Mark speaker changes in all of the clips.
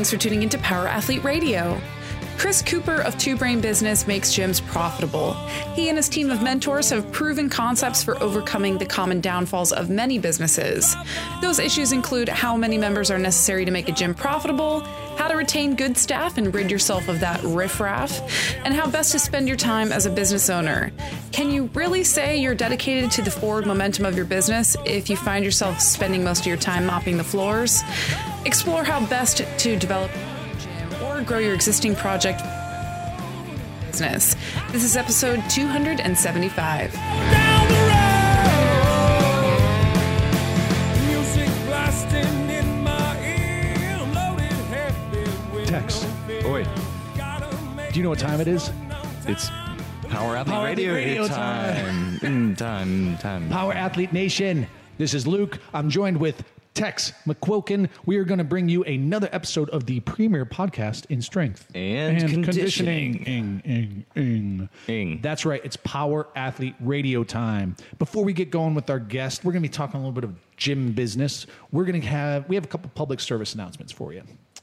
Speaker 1: Thanks for tuning into Power Athlete Radio. Chris Cooper of Two Brain Business makes gyms profitable. He and his team of mentors have proven concepts for overcoming the common downfalls of many businesses. Those issues include how many members are necessary to make a gym profitable, how to retain good staff and rid yourself of that riffraff, and how best to spend your time as a business owner. Can you really say you're dedicated to the forward momentum of your business if you find yourself spending most of your time mopping the floors? Explore how best to develop or grow your existing project business. This is episode 275.
Speaker 2: Tex,
Speaker 3: Oi,
Speaker 2: do you know what time it is?
Speaker 3: it's Power Athlete
Speaker 2: Power
Speaker 3: Radio,
Speaker 2: Athlete Radio
Speaker 3: time. Mm, time, time.
Speaker 2: Power Athlete Nation. This is Luke. I'm joined with Tex McQuilkin. We are going to bring you another episode of the premier podcast in strength
Speaker 3: And conditioning.
Speaker 2: Ing, ing, ing.
Speaker 3: Ing.
Speaker 2: That's right. It's Power Athlete Radio time. Before we get going with our guest, we're going to be talking a little bit of gym business. We're going to have we have a couple public service announcements for you.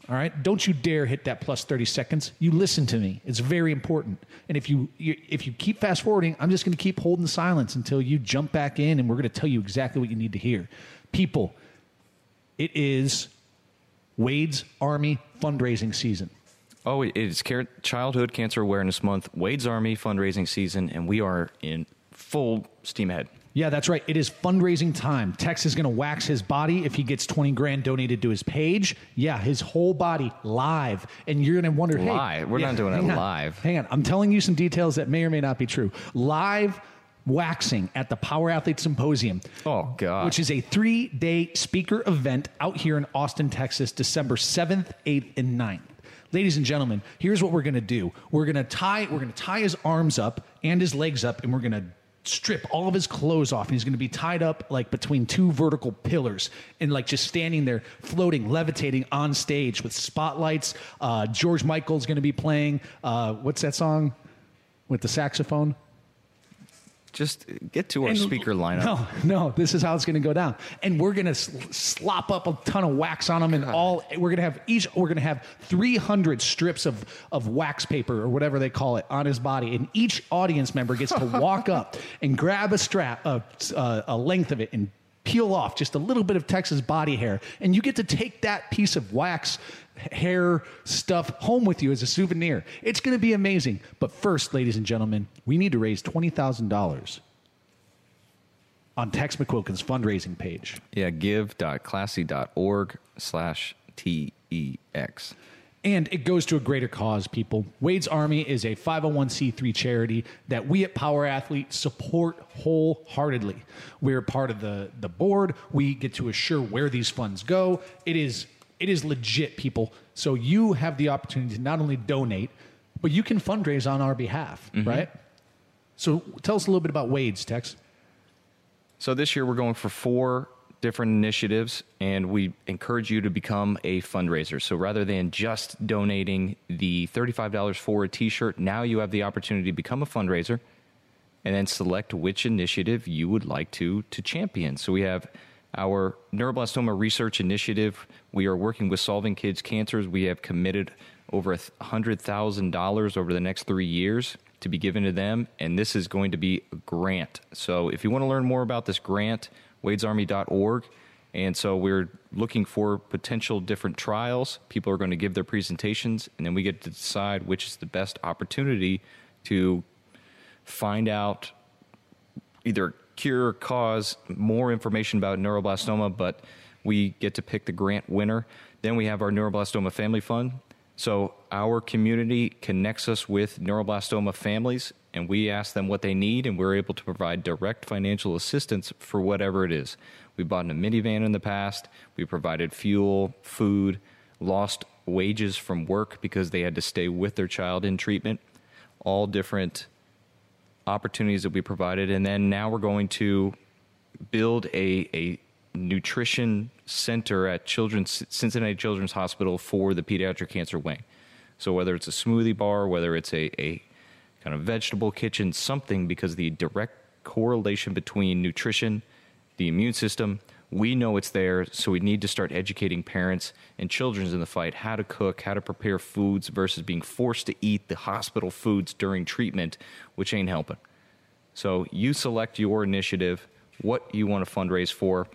Speaker 2: All right, don't you dare hit that plus thirty seconds. You listen to me; it's very important. And if you, you if you keep fast forwarding, I'm just going to keep holding silence until you jump back in, and we're going to tell you exactly what you need to hear. People, it is Wade's Army fundraising season.
Speaker 3: Oh, it is Car- Childhood Cancer Awareness Month, Wade's Army fundraising season, and we are in full steam ahead.
Speaker 2: Yeah, that's right. It is fundraising time. Tex is going to wax his body if he gets 20 grand donated to his page. Yeah, his whole body live. And you're going to wonder, hey.
Speaker 3: Live? We're
Speaker 2: Yeah,
Speaker 3: not doing it
Speaker 2: on.
Speaker 3: live.
Speaker 2: Hang on. I'm telling you some details that may or may not be true. Live waxing at the Power Athlete Symposium.
Speaker 3: Oh, God.
Speaker 2: Which is a three day speaker event out here in Austin, Texas, December 7th, 8th, and 9th. Ladies and gentlemen, here's what we're going to do. We're going to tie we're going to tie his arms up and his legs up and we're going to strip all of his clothes off and he's going to be tied up like between two vertical pillars and like just standing there floating levitating on stage with spotlights uh, george michael's going to be playing uh, what's that song with the saxophone
Speaker 3: Just get to our
Speaker 2: and-
Speaker 3: speaker lineup.
Speaker 2: No, no, this is how it's going to go down. And we're going to slop up a ton of wax on them, and all we're going to have each we're going to have 300 strips of of wax paper or whatever they call it on his body, and each audience member gets to walk up and grab a strap, a, a, a length of it, and peel off just a little bit of Tex's body hair, and you get to take that piece of wax hair stuff home with you as a souvenir. It's going to be amazing. But first, ladies and gentlemen, we need to raise twenty thousand dollars on Tex McQuilkin's fundraising page.
Speaker 3: Yeah, give.classy.org slash T-E-X.
Speaker 2: And it goes to a greater cause, people. Wade's Army is a 501c3 charity that we at Power Athlete support wholeheartedly. We're part of the, the board. We get to assure where these funds go. It is it is legit, people. So you have the opportunity to not only donate, but you can fundraise on our behalf, mm-hmm. right? So tell us a little bit about Wade's, Tex.
Speaker 3: So this year we're going for four different initiatives, and we encourage you to become a fundraiser. So rather than just donating the $35 for a T-shirt, now you have the opportunity to become a fundraiser, and then select which initiative you would like to to champion. So we have our neuroblastoma research initiative. We are working with Solving Kids Cancers. We have committed over $100,000 over the next three years to be given to them, and this is going to be a grant. So if you want to learn more about this grant, wadesarmy.org. And so we're looking for potential different trials. People are going to give their presentations, and then we get to decide which is the best opportunity to find out either cure cause more information about neuroblastoma, but we get to pick the grant winner. Then we have our neuroblastoma family fund. So our community connects us with neuroblastoma families, and we ask them what they need, and we're able to provide direct financial assistance for whatever it is. We bought a minivan in the past. We provided fuel, food, lost wages from work because they had to stay with their child in treatment. All different opportunities that we provided. And then now we're going to build a, a nutrition center at Children's Cincinnati Children's Hospital for the pediatric cancer wing. So whether it's a smoothie bar, whether it's a, a kind of vegetable kitchen, something because the direct correlation between nutrition, the immune system, We know it's there, so we need to start educating parents and children in the fight how to cook, how to prepare foods versus being forced to eat the hospital foods during treatment, which ain't helping. So you select your initiative, what you want to fundraise for,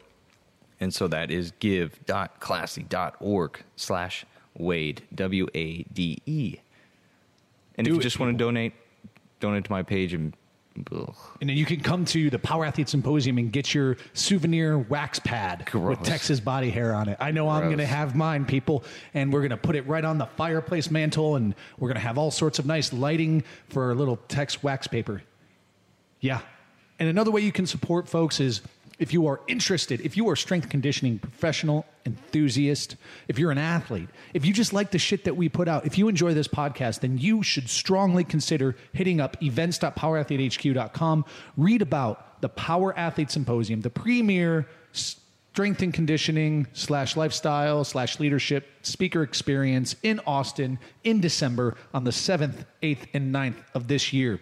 Speaker 3: and so that is give.classy.org slash Wade, W A D E. And
Speaker 2: Do
Speaker 3: if you just want to donate, donate to my page and ugh.
Speaker 2: And then you can come to the Power Athlete Symposium and get your souvenir wax pad
Speaker 3: Gross.
Speaker 2: with Tex's body hair on it. I know I'm going to have mine, people, and we're going to put it right on the fireplace mantle, and we're going to have all sorts of nice lighting for our little Tex wax paper. Yeah. And another way you can support folks is if you are interested, if you are strength conditioning professional, enthusiast, if you're an athlete, if you just like the shit that we put out, if you enjoy this podcast, then you should strongly consider hitting up events.powerathletehq.com. Read about the Power Athlete Symposium, the premier strength and conditioning slash lifestyle slash leadership speaker experience in Austin in December on the 7th, 8th, and 9th of this year.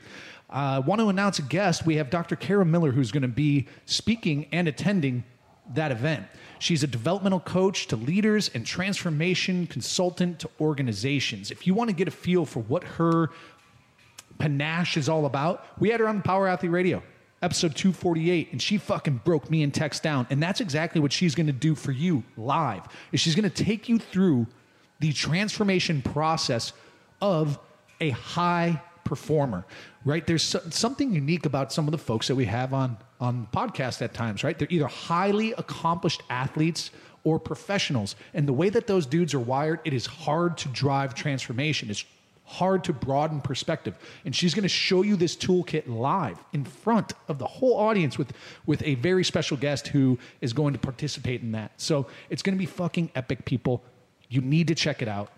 Speaker 2: I uh, want to announce a guest. We have Dr. Kara Miller, who's going to be speaking and attending that event. She's a developmental coach to leaders and transformation consultant to organizations. If you want to get a feel for what her panache is all about, we had her on Power Athlete Radio, episode 248, and she fucking broke me and Tex down. And that's exactly what she's going to do for you live. Is she's going to take you through the transformation process of a high performer, right? There's so- something unique about some of the folks that we have on on podcast at times, right? They're either highly accomplished athletes or professionals, and the way that those dudes are wired, it is hard to drive transformation. It's hard to broaden perspective. And she's going to show you this toolkit live in front of the whole audience with with a very special guest who is going to participate in that. So it's going to be fucking epic, people. You need to check it out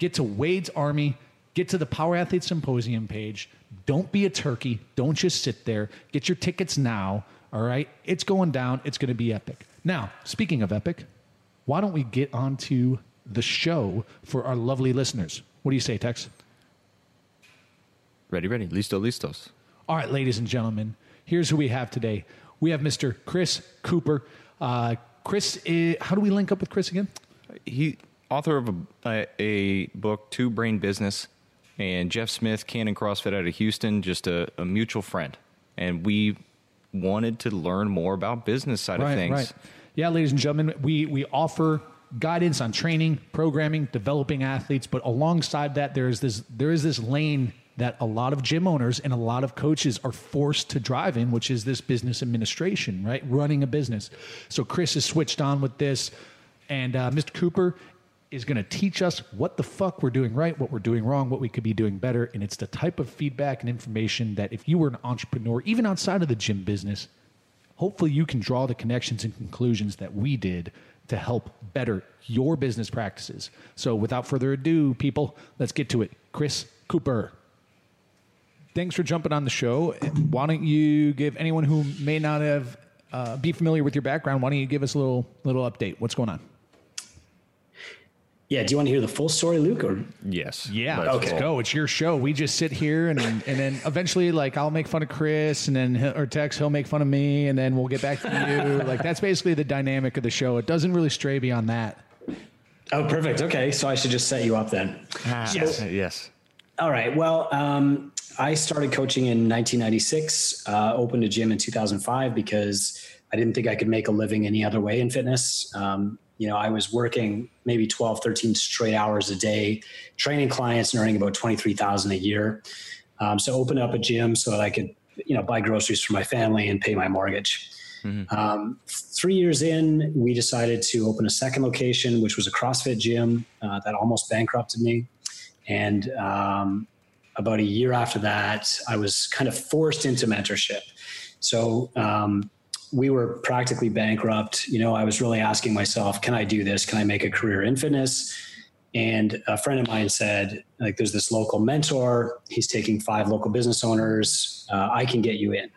Speaker 2: get to Wade's Army, get to the Power Athlete Symposium page. Don't be a turkey. Don't just sit there. Get your tickets now. All right. It's going down. It's going to be epic. Now, speaking of epic, why don't we get on to the show for our lovely listeners? What do you say, Tex?
Speaker 3: ready, ready, listo, listos.
Speaker 2: All right, ladies and gentlemen, here's who we have today. We have Mr. Chris Cooper. Uh, Chris, i how do we link up with Chris again?
Speaker 3: He author of a, a, a book, Two Brain Business, and Jeff Smith, Cannon CrossFit out of Houston, just a, a mutual friend, and we wanted to learn more about business side of things.
Speaker 2: Yeah, ladies and gentlemen, we we offer guidance on training, programming, developing athletes, but alongside that, there is this there is this lane that a lot of gym owners and a lot of coaches are forced to drive in, which is this business administration, right? Running a business. So Chris has switched on with this, and uh, Mr. Cooper is going to teach us what the fuck we're doing right, what we're doing wrong, what we could be doing better. And it's the type of feedback and information that if you were an entrepreneur, even outside of the gym business, hopefully you can draw the connections and conclusions that we did to help better your business practices. So without further ado, people, let's get to it. Chris Cooper. Thanks for jumping on the show. Why don't you give anyone who may not have uh, be familiar with your background, why don't you give us a little little update? What's going on?
Speaker 4: Yeah, do you want to hear the full story, Luke? Or
Speaker 3: Yes.
Speaker 2: Yeah,
Speaker 3: Let's
Speaker 2: let's
Speaker 4: Okay.
Speaker 2: go. It's your show. We just sit here and and then eventually, like, I'll make fun of Chris, and then he'll, or Tex, he'll make fun of me, and then we'll get back to you. like, that's basically the dynamic of the show. It doesn't really stray beyond that.
Speaker 4: oh, perfect. Okay, so I should just set you up then.
Speaker 3: Yes. Yes.
Speaker 4: All right. Well, um, I started coaching in 1996. Uh, opened a gym in 2005 because I didn't think I could make a living any other way in fitness. Um, you know, I was working maybe 12, 13 straight hours a day, training clients and earning about 23,000 a year. Um, so opened up a gym so that I could, you know, buy groceries for my family and pay my mortgage. Um, three years in, we decided to open a second location, which was a CrossFit gym uh, that almost bankrupted me. And um, about a year after that, I was kind of forced into mentorship. So um, we were practically bankrupt. You know, I was really asking myself, can I do this? Can I make a career in fitness? And a friend of mine said, like, there's this local mentor. He's taking five local business owners. Uh, I can get you in.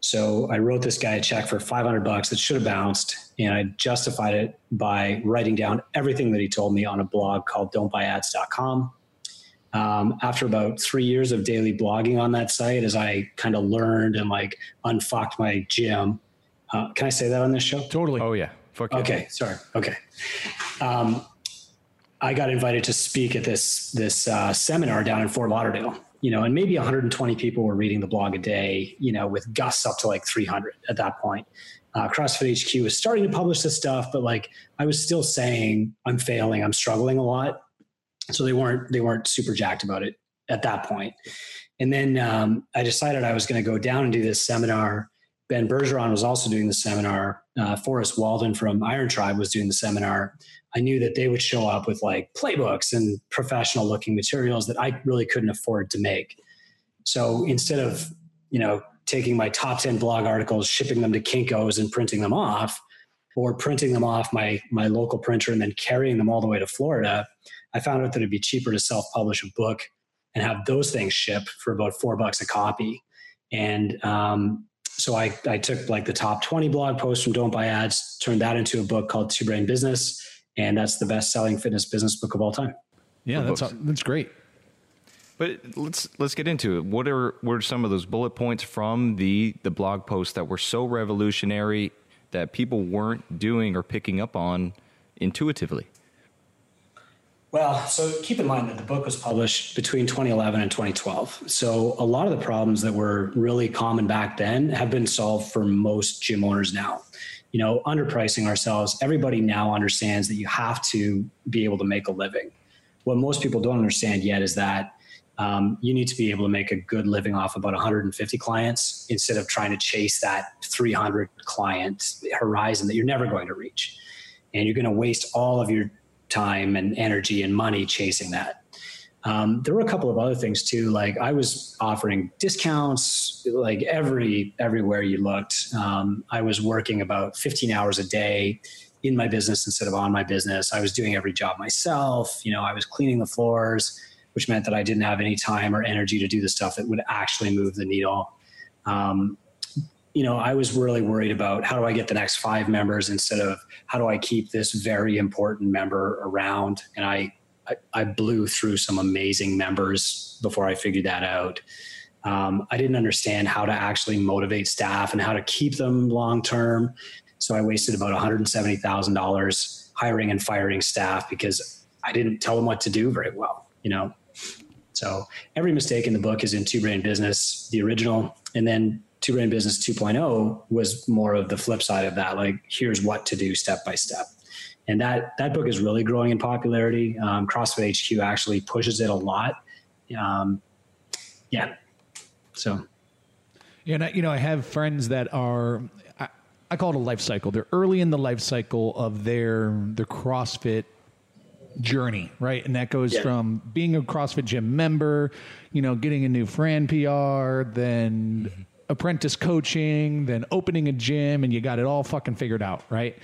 Speaker 4: So I wrote this guy a check for 500 bucks that should have bounced, and I justified it by writing down everything that he told me on a blog called don'tbuyads.com. Um, after about three years of daily blogging on that site, as I kind of learned and like unfucked my gym, Uh, can I say that on this show?
Speaker 2: Totally.
Speaker 3: Oh yeah. Fuck yeah.
Speaker 4: Okay, sorry. Okay. Um, I got invited to speak at this this uh, seminar down in Fort Lauderdale. You know, and maybe 120 people were reading the blog a day. You know, with gusts up to like 300 at that point. Uh, CrossFit HQ was starting to publish this stuff, but like I was still saying I'm failing, I'm struggling a lot. So they weren't they weren't super jacked about it at that point. And then um, I decided I was going to go down and do this seminar. Ben Bergeron was also doing the seminar. Uh, Forrest Walden from Iron Tribe was doing the seminar. I knew that they would show up with like playbooks and professional looking materials that I really couldn't afford to make. So instead of, you know, taking my top 10 blog articles, shipping them to Kinko's and printing them off, or printing them off my, my local printer and then carrying them all the way to Florida, I found out that it'd be cheaper to self publish a book and have those things ship for about four bucks a copy. And um, so I, I took like the top 20 blog posts from Don't Buy Ads, turned that into a book called Two Brain Business. And that's the best selling fitness business book of all time.
Speaker 2: Yeah, that's, that's great.
Speaker 3: But let's let's get into it. What are were some of those bullet points from the the blog posts that were so revolutionary that people weren't doing or picking up on intuitively?
Speaker 4: Well, so keep in mind that the book was published between 2011 and 2012. So a lot of the problems that were really common back then have been solved for most gym owners now. You know, underpricing ourselves, everybody now understands that you have to be able to make a living. What most people don't understand yet is that um, you need to be able to make a good living off about 150 clients instead of trying to chase that 300 client horizon that you're never going to reach. And you're going to waste all of your time and energy and money chasing that. Um, there were a couple of other things too. Like I was offering discounts, like every everywhere you looked. Um, I was working about 15 hours a day in my business instead of on my business. I was doing every job myself. You know, I was cleaning the floors, which meant that I didn't have any time or energy to do the stuff that would actually move the needle. Um, you know, I was really worried about how do I get the next five members instead of how do I keep this very important member around. And I, I, I blew through some amazing members before I figured that out. Um, I didn't understand how to actually motivate staff and how to keep them long term. So I wasted about $170,000 hiring and firing staff because I didn't tell them what to do very well, you know. So every mistake in the book is in Two Brain Business, the original, and then Two Brain Business 2.0 was more of the flip side of that. Like, here's what to do step by step. And that that book is really growing in popularity. Um, CrossFit HQ actually pushes it a lot. Um, yeah. So.
Speaker 2: Yeah, and I, you know, I have friends that are. I, I call it a life cycle. They're early in the life cycle of their their CrossFit journey, right? And that goes yeah. from being a CrossFit gym member, you know, getting a new Fran PR, then mm-hmm apprentice coaching, then opening a gym, and you got it all fucking figured out, right?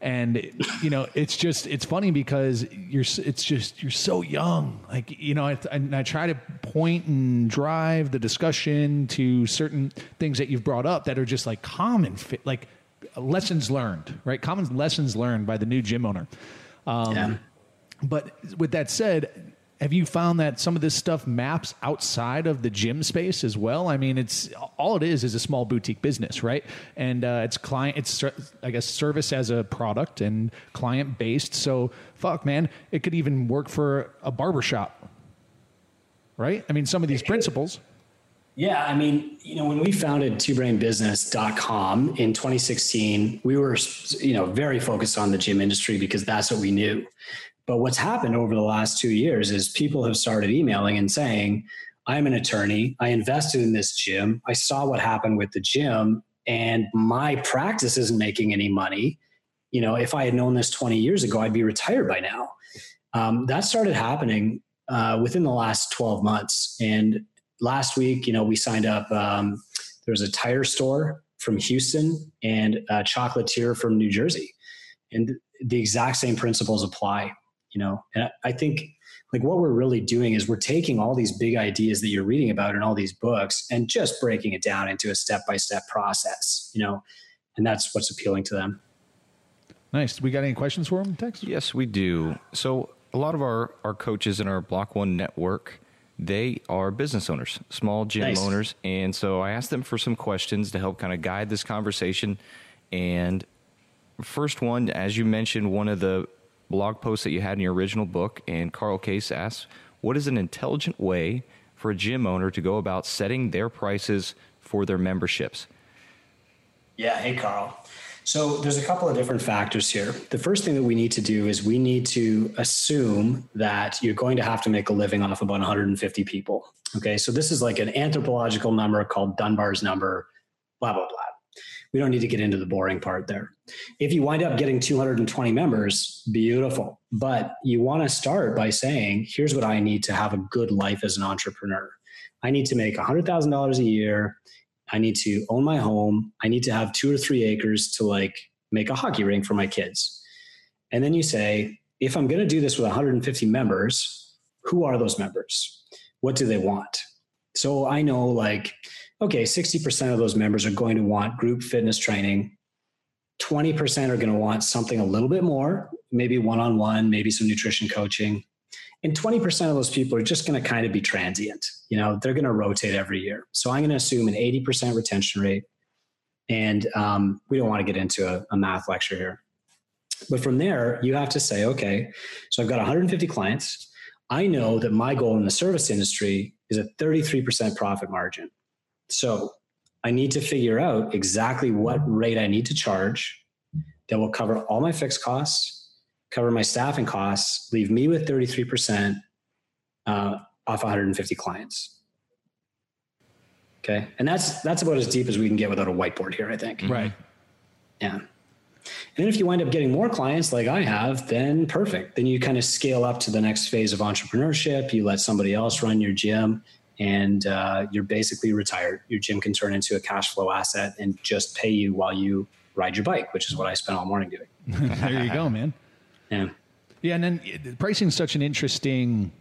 Speaker 2: And you know, it's just it's funny because you're it's just you're so young. Like you know, I, I, I try to point and drive the discussion to certain things that you've brought up that are just like common, fit, like lessons learned, right? Common lessons learned by the new gym owner. Um, yeah. But with that said, have you found that some of this stuff maps outside of the gym space as well? I mean, it's all it is is a small boutique business, right? And uh, it's client, it's I guess service as a product and client based. So fuck, man, it could even work for a barbershop, right? I mean, some of these principles.
Speaker 4: Yeah, I mean, you know, when we founded twobrainbusiness.com in 2016, we were, you know, very focused on the gym industry because that's what we knew. But what's happened over the last two years is people have started emailing and saying, I'm an attorney. I invested in this gym. I saw what happened with the gym, and my practice isn't making any money. You know, if I had known this 20 years ago, I'd be retired by now. Um, that started happening uh, within the last 12 months. And last week, you know, we signed up. Um, there was a tire store from Houston and a chocolatier from New Jersey. And the exact same principles apply you know? And i think like what we're really doing is we're taking all these big ideas that you're reading about in all these books and just breaking it down into a step-by-step process you know? And that's what's appealing to them.
Speaker 2: Nice. We got any questions for them tex?
Speaker 3: Yes we do. So a lot of our our coaches in our block one network they are business owners small gym nice. owners. And so i asked them for some questions to help kind of guide this conversation. And first one, as you mentioned, one of the blog posts that you had in your original book, and Carl Case asks, "What is an intelligent way for a gym owner to go about setting their prices for their memberships?"
Speaker 4: Yeah. Hey, Carl. So there's a couple of different factors here. The first thing that we need to do is we need to assume that you're going to have to make a living off about 150 people. Okay. So this is like an anthropological number called Dunbar's number, blah, blah, blah. We don't need to get into the boring part there. If you wind up getting 220 members, beautiful. But you want to start by saying, here's what I need to have a good life as an entrepreneur. I need to make $100,000 a year I need to own my home. I need to have two or three acres to like make a hockey rink for my kids. And then you say, if I'm going to do this with 150 members, who are those members? What do they want? So I know like, okay, 60% of those members are going to want group fitness training. 20% are going to want something a little bit more, maybe one on one, maybe some nutrition coaching. And 20% of those people are just going to kind of be transient you know they're going to rotate every year. So i'm going to assume an 80% retention rate. And um, we don't want to get into a, a math lecture here. But from there you have to say okay so i've got 150 clients. I know that my goal in the service industry is a 33% profit margin so i need to figure out exactly what rate i need to charge that will cover all my fixed costs cover my staffing costs, leave me with 33% uh, off 150 clients. Okay. And that's, that's about as deep as we can get without a whiteboard here, I think.
Speaker 2: Right.
Speaker 4: Yeah. And if you wind up getting more clients like I have, then perfect. Then you kind of scale up to the next phase of entrepreneurship. You let somebody else run your gym and uh, you're basically retired. Your gym can turn into a cash flow asset and just pay you while you ride your bike, which is what I spent all morning doing.
Speaker 2: there you go, man.
Speaker 4: Yeah.
Speaker 2: Yeah, and then pricing is such an interesting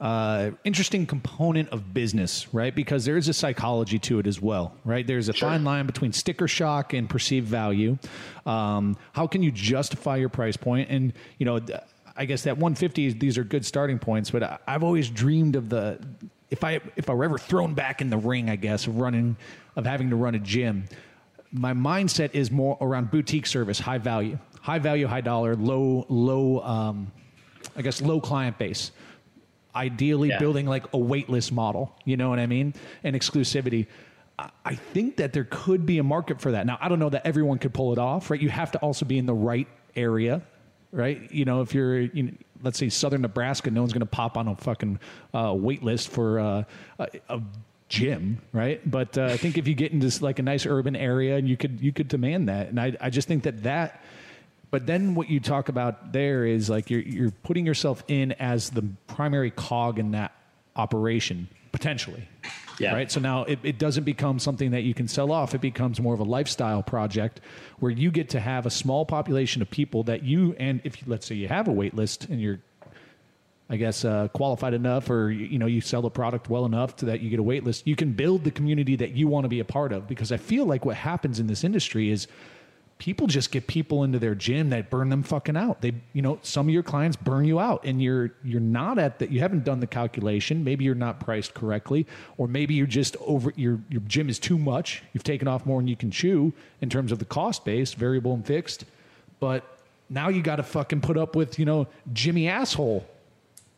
Speaker 2: uh, interesting component of business, right? Because there is a psychology to it as well, right? There's a sure. fine line between sticker shock and perceived value. Um, how can you justify your price point? And you know, I guess that 150 these are good starting points, but I've always dreamed of the if I if I were ever thrown back in the ring, I guess of running of having to run a gym. My mindset is more around boutique service, high value high value, high dollar, low, low, um, I guess, low client base. Ideally, yeah. building like a waitlist model. You know what I mean? And exclusivity. I think that there could be a market for that. Now, I don't know that everyone could pull it off, right? You have to also be in the right area, right? You know, if you're, you know, let's say Southern Nebraska, no one's going to pop on a fucking uh, wait list for uh, a, a, gym, right? But uh, I think if you get into like a nice urban area, and you could you could demand that, and I I just think that that but then what you talk about there is like you're you're putting yourself in as the primary cog in that operation potentially. Yeah. Right. So now it, it doesn't become something that you can sell off. It becomes more of a lifestyle project where you get to have a small population of people that you and if you, let's say you have a wait list and you're I guess uh, qualified enough, or you know, you sell the product well enough to that you get a wait list. You can build the community that you want to be a part of. Because I feel like what happens in this industry is people just get people into their gym that burn them fucking out. They, you know, some of your clients burn you out and you're you're not at that you haven't done the calculation, maybe you're not priced correctly or maybe you're just over your your gym is too much. You've taken off more than you can chew in terms of the cost base, variable and fixed. But now you got to fucking put up with, you know, Jimmy asshole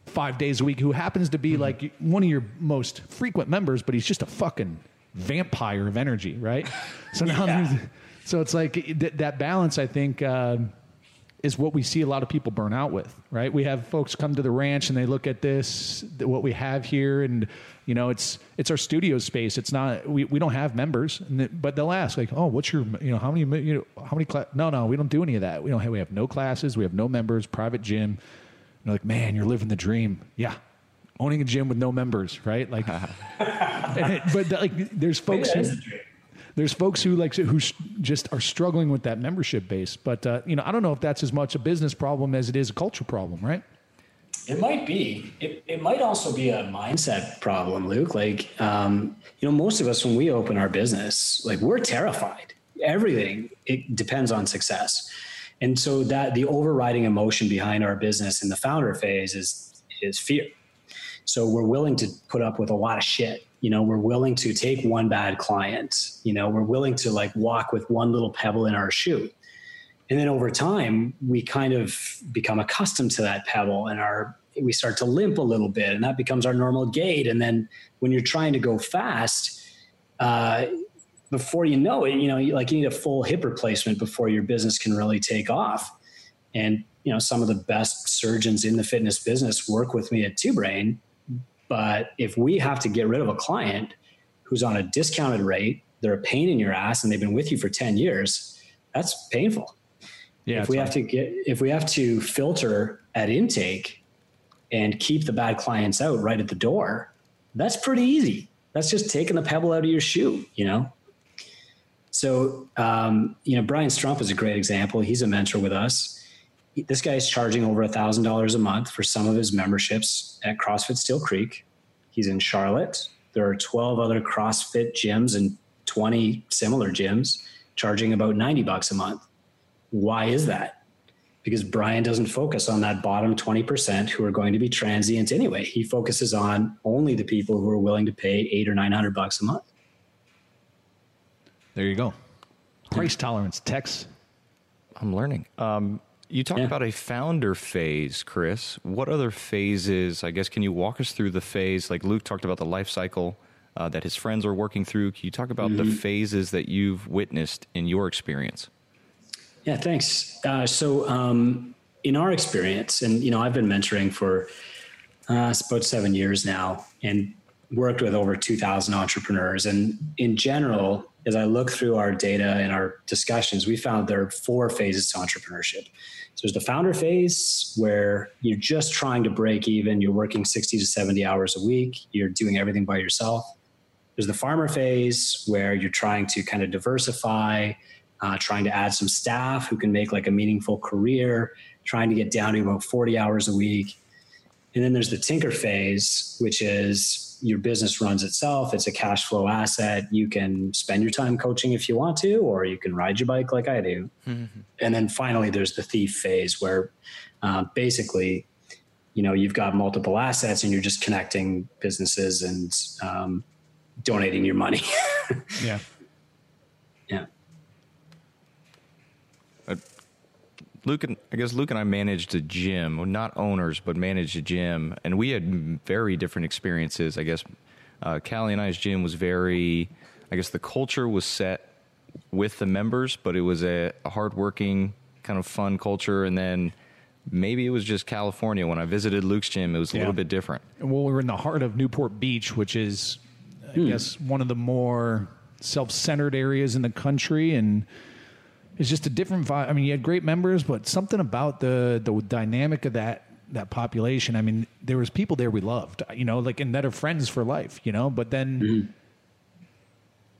Speaker 2: 5 days a week who happens to be mm-hmm. like one of your most frequent members, but he's just a fucking vampire of energy, right? So now yeah. So it's like th- that balance, I think, uh, is what we see a lot of people burn out with, right? We have folks come to the ranch and they look at this, what we have here, and you know, it's it's our studio space. It's not we, we don't have members, but they'll ask like, oh, what's your you know how many you know how many cla-? No, no, we don't do any of that. We don't have we have no classes. We have no members. Private gym. And they're like, man, you're living the dream. Yeah, owning a gym with no members, right? Like, but like, there's folks. Who, there's folks who like who just are struggling with that membership base. But uh, you know, I don't know if that's as much a business problem as it is a culture problem, right?
Speaker 4: It might be. It, it might also be a mindset problem, Luke. Like, um, you know, most of us when we open our business, like we're terrified. Everything it depends on success, and so that the overriding emotion behind our business in the founder phase is is fear. So we're willing to put up with a lot of shit you know, we're willing to take one bad client. You know, we're willing to like walk with one little pebble in our shoe. And then over time, we kind of become accustomed to that pebble and our we start to limp a little bit and that becomes our normal gait. And then when you're trying to go fast, uh, before you know it, you know, you, like you need a full hip replacement before your business can really take off. And you know, some of the best surgeons in the fitness business work with me at Two Brain but if we have to get rid of a client who's on a discounted rate, they're a pain in your ass and they've been with you for 10 years, that's painful. Yeah, if we have to get if we have to filter at intake and keep the bad clients out right at the door, that's pretty easy. That's just taking the pebble out of your shoe, you know? So, um, you know, Brian Strump is a great example. He's a mentor with us this guy is charging over a thousand dollars a month for some of his memberships at CrossFit Steel Creek. He's in Charlotte. There are 12 other CrossFit gyms and 20 similar gyms charging about 90 bucks a month. Why is that? Because Brian doesn't focus on that bottom 20% who are going to be transient anyway. He focuses on only the people who are willing to pay eight or 900 bucks a month.
Speaker 2: There you go. Price tolerance, Tex.
Speaker 3: I'm learning. Um, you talked yeah. about a founder phase, Chris. What other phases? I guess can you walk us through the phase? Like Luke talked about the life cycle uh, that his friends are working through. Can you talk about mm-hmm. the phases that you've witnessed in your experience?
Speaker 4: Yeah, thanks. Uh, so, um, in our experience, and you know, I've been mentoring for uh, about seven years now, and worked with over two thousand entrepreneurs. And in general, as I look through our data and our discussions, we found there are four phases to entrepreneurship. So there's the founder phase where you're just trying to break even, you're working 60 to 70 hours a week, you're doing everything by yourself. There's the farmer phase where you're trying to kind of diversify, uh, trying to add some staff who can make like a meaningful career, trying to get down to about 40 hours a week. And then there's the tinker phase, which is your business runs itself. It's a cash flow asset. You can spend your time coaching if you want to, or you can ride your bike like I do. Mm-hmm. And then finally, there's the thief phase where uh, basically, you know, you've got multiple assets and you're just connecting businesses and um, donating your money.
Speaker 2: yeah.
Speaker 4: Yeah.
Speaker 3: Luke and I guess Luke and I managed a gym, well, not owners, but managed a gym, and we had very different experiences. I guess uh, Callie and I's gym was very, I guess the culture was set with the members, but it was a, a hardworking kind of fun culture, and then maybe it was just California. When I visited Luke's gym, it was a yeah. little bit different.
Speaker 2: Well, we were in the heart of Newport Beach, which is, I hmm. guess, one of the more self-centered areas in the country, and it's just a different vibe. I mean, you had great members, but something about the the dynamic of that that population. I mean, there was people there we loved, you know, like and that are friends for life, you know. But then mm-hmm.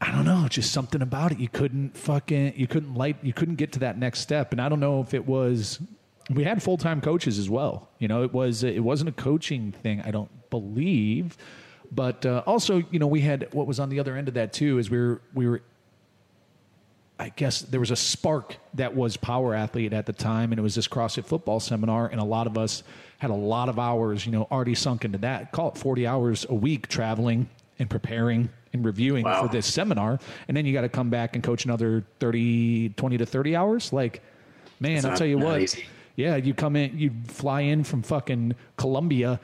Speaker 2: I don't know, just something about it. You couldn't fucking you couldn't light you couldn't get to that next step. And I don't know if it was we had full time coaches as well. You know, it was it wasn't a coaching thing. I don't believe. But uh, also, you know, we had what was on the other end of that too is we were we were I guess there was a spark that was Power Athlete at the time, and it was this CrossFit football seminar, and a lot of us had a lot of hours, you know, already sunk into that. Call it 40 hours a week traveling and preparing and reviewing wow. for this seminar, and then you got to come back and coach another 30, 20 to 30 hours. Like, man, I'll tell you what. Easy. Yeah, you come in, you fly in from fucking Colombia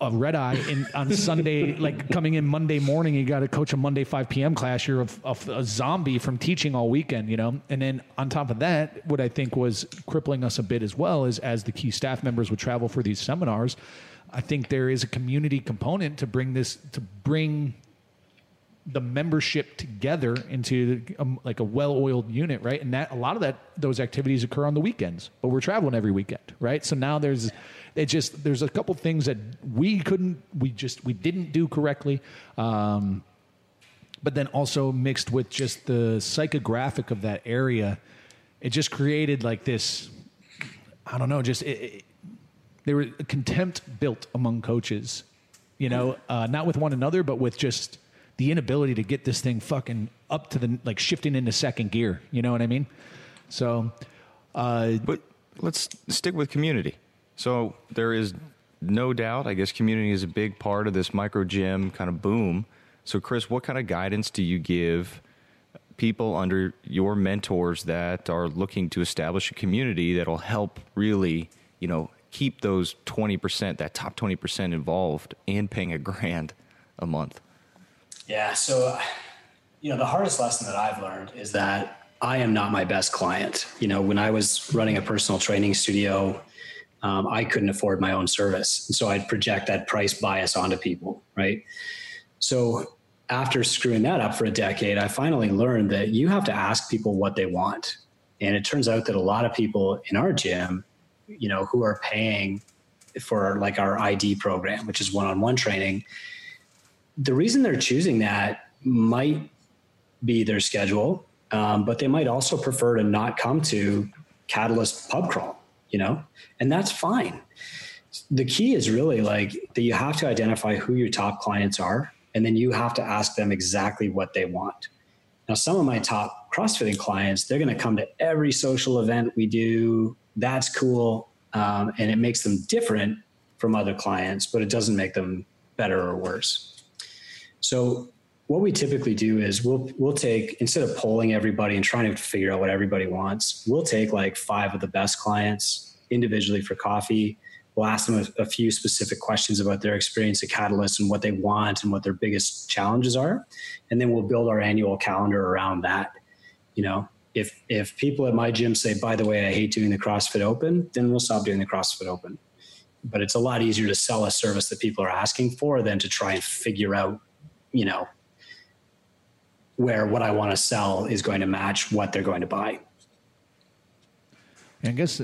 Speaker 2: a red eye in, on Sunday, like coming in Monday morning, you got to coach a Monday 5 p.m. class. You're a, a, a, zombie from teaching all weekend, you know? And then on top of that, what I think was crippling us a bit as well is as the key staff members would travel for these seminars, I think there is a community component to bring this, to bring the membership together into um, like a well-oiled unit, right? And that a lot of that those activities occur on the weekends, but we're traveling every weekend, right? So now there's it just there's a couple things that we couldn't we just we didn't do correctly um, but then also mixed with just the psychographic of that area it just created like this i don't know just it, it, there was contempt built among coaches you know uh, not with one another but with just the inability to get this thing fucking up to the like shifting into second gear you know what i mean? So uh,
Speaker 3: but let's stick with community so there is no doubt, I guess community is a big part of this micro gym kind of boom. So, Chris, what kind of guidance do you give people under your mentors that are looking to establish a community that'll help really, you know, keep those 20%, that top 20% involved and paying a grand a month?
Speaker 4: Yeah. So, uh, you know, the hardest lesson that I've learned is that I am not my best client. You know, when I was running a personal training studio, um, I couldn't afford my own service. And so I'd project that price bias onto people, right? So after screwing that up for a decade, I finally learned that you have to ask people what they want. And it turns out that a lot of people in our gym, you know, who are paying for like our ID program, which is one on one training, the reason they're choosing that might be their schedule, um, but they might also prefer to not come to Catalyst Pub Crawl, you know, and that's fine. The key is really like that you have to identify who your top clients are, and then you have to ask them exactly what they want. Now, some of my top CrossFitting clients, they're going to come to every social event we do. That's cool. Um, and it makes them different from other clients, but it doesn't make them better or worse. So what we typically do is we'll we'll take instead of polling everybody and trying to figure out what everybody wants, we'll take like five of the best clients individually for coffee. We'll ask them a, a few specific questions about their experience at Catalyst and what they want and what their biggest challenges are, and then we'll build our annual calendar around that. You know, if if people at my gym say, "By the way, I hate doing the CrossFit Open," then we'll stop doing the CrossFit Open. But it's a lot easier to sell a service that people are asking for than to try and figure out, you know, where what I want to sell is going to match what they're going to buy.
Speaker 2: I guess,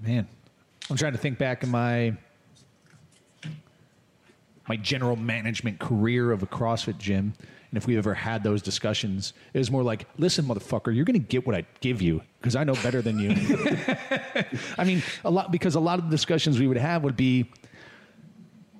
Speaker 2: man, I'm trying to think back in my my general management career of a CrossFit gym, and if we ever had those discussions, it was more like, "Listen, motherfucker, you're going to get what I give you because I know better than you." I mean, a lot because a lot of the discussions we would have would be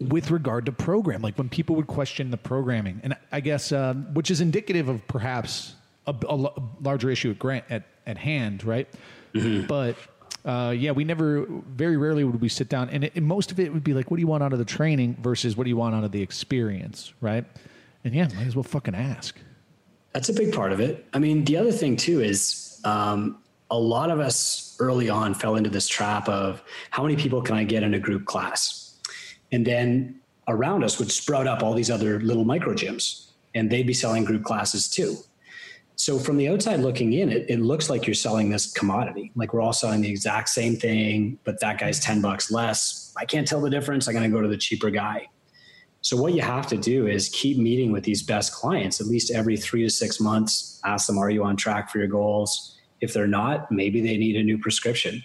Speaker 2: with regard to program, like when people would question the programming, and I guess um, which is indicative of perhaps a, a larger issue at grant at, at hand, right? Mm-hmm. But uh, yeah, we never, very rarely would we sit down, and, it, and, most of it would be like, what do you want out of the training versus what do you want out of the experience, right? And yeah, might as well fucking ask.
Speaker 4: That's a big part of it. I mean, the other thing too is um, a lot of us early on fell into this trap of how many people can I get in a group class? And then around us would sprout up all these other little micro gyms, and they'd be selling group classes too. So from the outside looking in, it, it looks like you're selling this commodity. Like we're all selling the exact same thing, but that guy's 10 bucks less. I can't tell the difference. I'm going to go to the cheaper guy. So what you have to do is keep meeting with these best clients at least every three to six months. Ask them, are you on track for your goals? If they're not, maybe they need a new prescription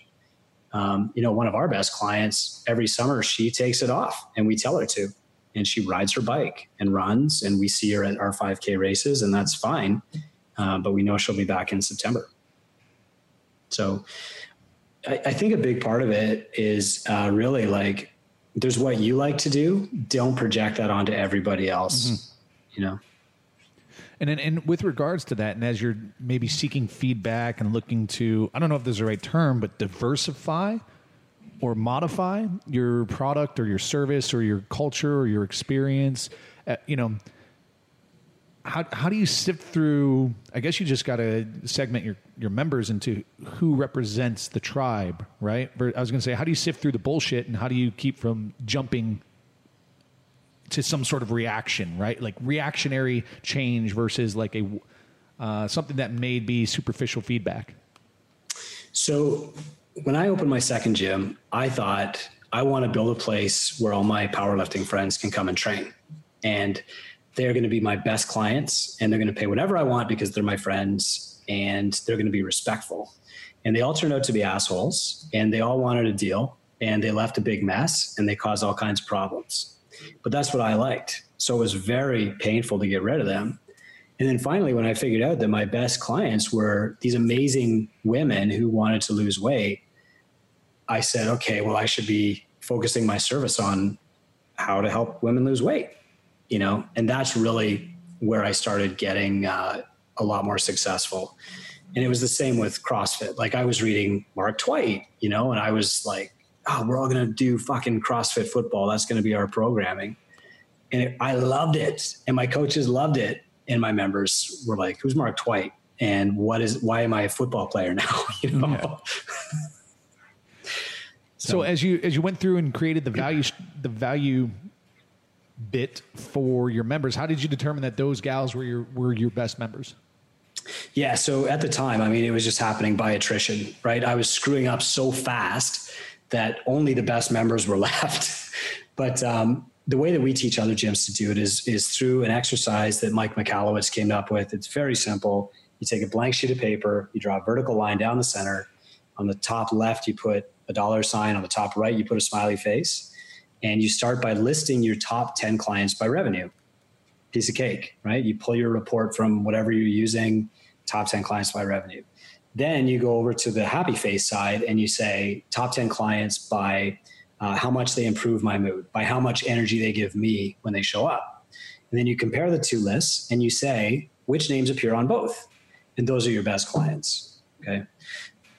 Speaker 4: um, you know, one of our best clients every summer, she takes it off and we tell her to. And she rides her bike and runs, and we see her at our 5K races, and that's fine. Uh, but we know she'll be back in September. So I, I think a big part of it is uh, really like there's what you like to do. Don't project that onto everybody else, mm-hmm. you know?
Speaker 2: And then, and with regards to that, and as you're maybe seeking feedback and looking to, I don't know if there's the right term, but diversify or modify your product or your service or your culture or your experience, uh, you know, how, how do you sift through? I guess you just got to segment your, your members into who represents the tribe, right? I was going to say, how do you sift through the bullshit and how do you keep from jumping to some sort of reaction, right? Like reactionary change versus like a uh, something that may be superficial feedback.
Speaker 4: So when I opened my second gym, I thought I want to build a place where all my powerlifting friends can come and train, and they're going to be my best clients, and they're going to pay whatever I want because they're my friends, and they're going to be respectful. And they all turned out to be assholes, and they all wanted a deal, and they left a big mess, and they caused all kinds of problems but that's what I liked. So it was very painful to get rid of them. And then finally, when I figured out that my best clients were these amazing women who wanted to lose weight, I said, okay, well, I should be focusing my service on how to help women lose weight, you know? And that's really where I started getting uh, a lot more successful. And it was the same with CrossFit. Like I was reading Mark Twight, you know, and I was like, oh, we're all going to do fucking CrossFit football. That's going to be our programming. And it, I loved it. And my coaches loved it. And my members were like, who's Mark Twight? And what is, why am I a football player now? you know? Yeah.
Speaker 2: so, so as you, as you went through and created the value, the value bit for your members, how did you determine that those gals were your, were your best members?
Speaker 4: Yeah. So at the time, I mean, it was just happening by attrition, right? I was screwing up so fast that only the best members were left. but um, the way that we teach other gyms to do it is is through an exercise that Mike Michalowicz came up with. It's very simple. You take a blank sheet of paper, you draw a vertical line down the center. On the top left, you put a dollar sign. On the top right, you put a smiley face. And you start by listing your top 10 clients by revenue. Piece of cake, right? You pull your report from whatever you're using, top 10 clients by revenue. Then you go over to the happy face side and you say top 10 clients by uh, how much they improve my mood, by how much energy they give me when they show up. And then you compare the two lists and you say which names appear on both. And those are your best clients. Okay.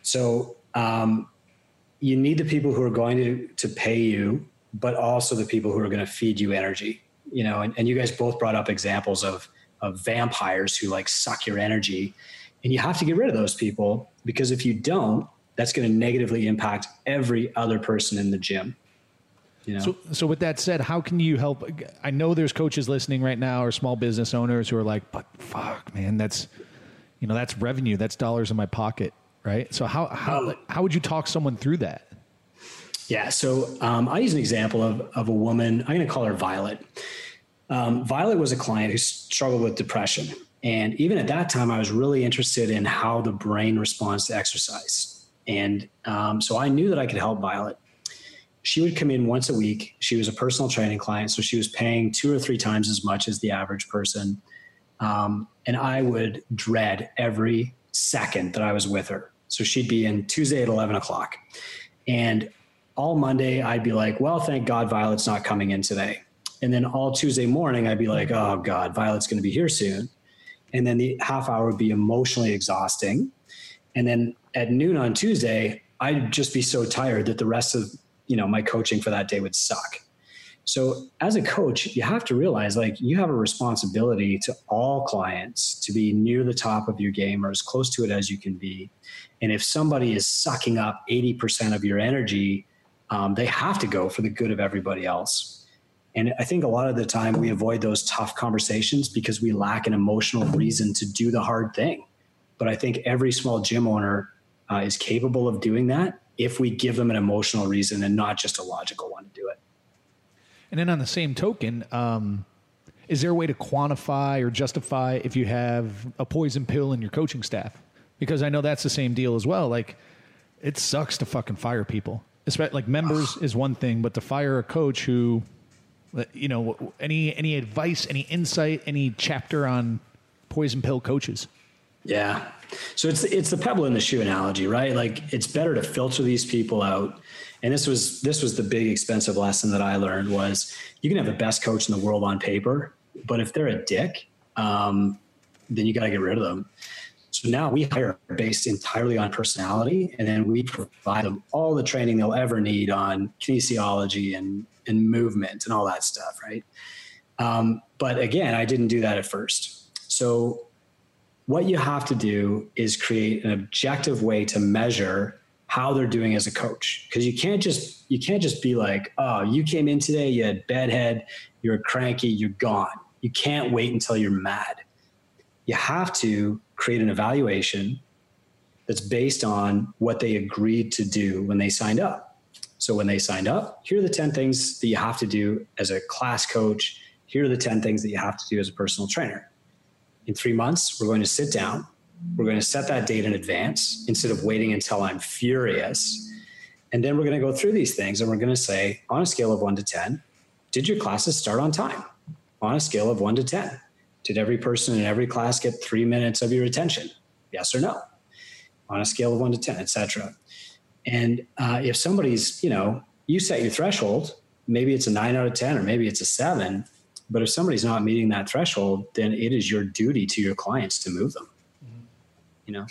Speaker 4: So um, you need the people who are going to, to pay you, but also the people who are going to feed you energy. You know, and, and you guys both brought up examples of of vampires who like suck your energy. And you have to get rid of those people because if you don't, that's going to negatively impact every other person in the gym.
Speaker 2: You know? So, so with that said, how can you help? I know there's coaches listening right now or small business owners who are like, but fuck, man, that's, you know, that's revenue. That's dollars in my pocket. Right. So how, how, um, how would you talk someone through that?
Speaker 4: Yeah. So um, I use an example of, of a woman, I'm going to call her Violet. Um, Violet was a client who struggled with depression. And even at that time, I was really interested in how the brain responds to exercise. And um, so I knew that I could help Violet. She would come in once a week. She was a personal training client, so she was paying two or three times as much as the average person. Um, and I would dread every second that I was with her. So she'd be in Tuesday at 11 o'clock. And all Monday, I'd be like, well, thank God Violet's not coming in today. And then all Tuesday morning, I'd be like, oh God, Violet's going to be here soon. And then the half hour would be emotionally exhausting. And then at noon on Tuesday, I'd just be so tired that the rest of you know my coaching for that day would suck. So as a coach, you have to realize like you have a responsibility to all clients to be near the top of your game or as close to it as you can be. And if somebody is sucking up 80% of your energy, um, they have to go for the good of everybody else. And I think a lot of the time we avoid those tough conversations because we lack an emotional reason to do the hard thing. But I think every small gym owner uh, is capable of doing that if we give them an emotional reason and not just a logical one to do it.
Speaker 2: And then on the same token, um, is there a way to quantify or justify if you have a poison pill in your coaching staff? Because I know that's the same deal as well. Like, it sucks to fucking fire people. Especially like members is one thing, but to fire a coach who you know, any any advice, any insight, any chapter on poison pill coaches?
Speaker 4: Yeah. So it's it's the pebble in the shoe analogy, right? Like it's better to filter these people out. And this was this was the big expensive lesson that I learned was you can have the best coach in the world on paper, but if they're a dick, um, then you got to get rid of them. So now we hire based entirely on personality, and then we provide them all the training they'll ever need on kinesiology and and movement and all that stuff, right? Um, but again, I didn't do that at first. So what you have to do is create an objective way to measure how they're doing as a coach because you can't just you can't just be like oh you came in today you had bedhead you're cranky you're gone you can't wait until you're mad you have to create an evaluation that's based on what they agreed to do when they signed up so when they signed up, here are the 10 things that you have to do as a class coach. Here are the 10 things that you have to do as a personal trainer. In three months, we're going to sit down. We're going to set that date in advance instead of waiting until I'm furious. And then we're going to go through these things and we're going to say, on a scale of one to 10, did your classes start on time? On a scale of one to 10, did every person in every class get three minutes of your attention? Yes or no? On a scale of one to 10, etc. And uh, if somebody's, you know, you set your threshold, maybe it's a nine out of 10 or maybe it's a seven. But if somebody's not meeting that threshold, then it is your duty to your clients to move them. You know,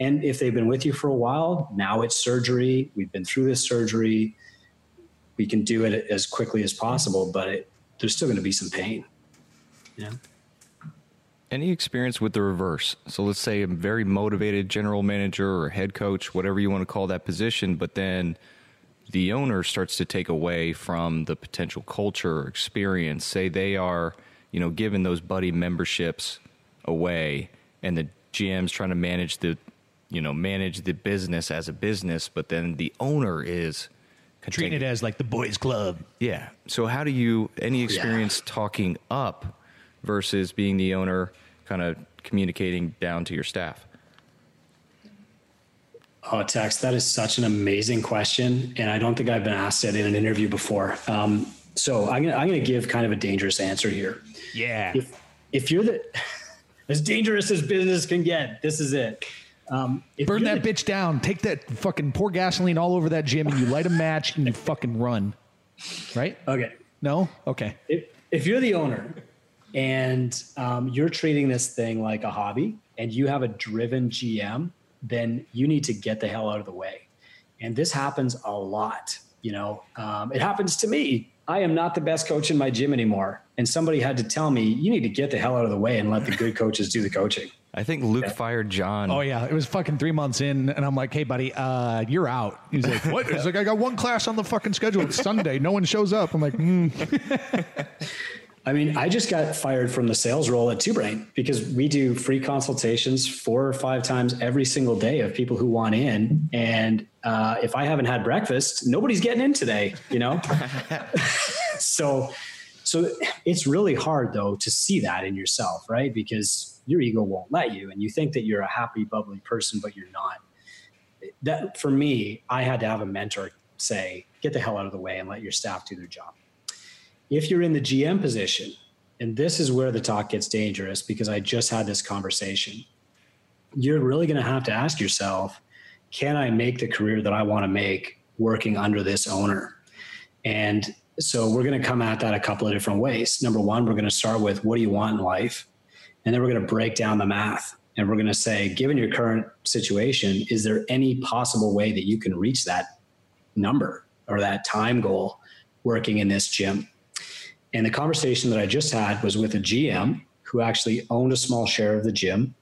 Speaker 4: and if they've been with you for a while, now it's surgery. We've been through this surgery. We can do it as quickly as possible, but it, there's still going to be some pain. Yeah.
Speaker 3: Any experience with the reverse? So let's say a very motivated general manager or head coach, whatever you want to call that position, but then the owner starts to take away from the potential culture or experience. Say they are, you know, giving those buddy memberships away and the GM's trying to manage the, you know, manage the business as a business, but then the owner is
Speaker 2: Treating it as like the boys' club.
Speaker 3: yeah. So how do you any oh, experience talking up versus being the owner, kind of communicating down to your staff?
Speaker 4: Oh, Tex, that is such an amazing question, and I don't think I've been asked it in an interview before. Um, so I'm gonna I'm gonna give kind of a dangerous answer here.
Speaker 2: Yeah.
Speaker 4: If if you're the as dangerous as business can get, this is it. Um, if
Speaker 2: Burn that
Speaker 4: the-
Speaker 2: bitch down. Take that fucking pour gasoline all over that gym and you light a match and you fucking run. Right?
Speaker 4: Okay,
Speaker 2: No? Okay.
Speaker 4: if if you're the owner and um, you're treating this thing like a hobby and you have a driven GM, then you need to get the hell out of the way. And this happens a lot. You know, um, it happens to me. I am not the best coach in my gym anymore. And somebody had to tell me, you need to get the hell out of the way and let the good coaches do the coaching.
Speaker 3: I think Luke fired John.
Speaker 2: Oh yeah, it was fucking three months in, and I'm like, "Hey, buddy, uh, you're out." He's like, "What?" He's like, "I got one class on the fucking schedule. It's Sunday. No one shows up." I'm like, mm.
Speaker 4: I mean, I just got fired from the sales role at Two Brain because we do free consultations four or five times every single day of people who want in. And uh, if I haven't had breakfast, nobody's getting in today, you know? so, so it's really hard though to see that in yourself, right? Because your ego won't let you and you think that you're a happy, bubbly person, but you're not. That for me, I had to have a mentor say, get the hell out of the way and let your staff do their job if you're in the GM position, and this is where the talk gets dangerous because I just had this conversation, you're really going to have to ask yourself, can I make the career that I want to make working under this owner? And so we're going to come at that a couple of different ways. Number one, we're going to start with what do you want in life? And then we're going to break down the math. And we're going to say, given your current situation, is there any possible way that you can reach that number or that time goal working in this gym? And the conversation that I just had was with a GM who actually owned a small share of the gym.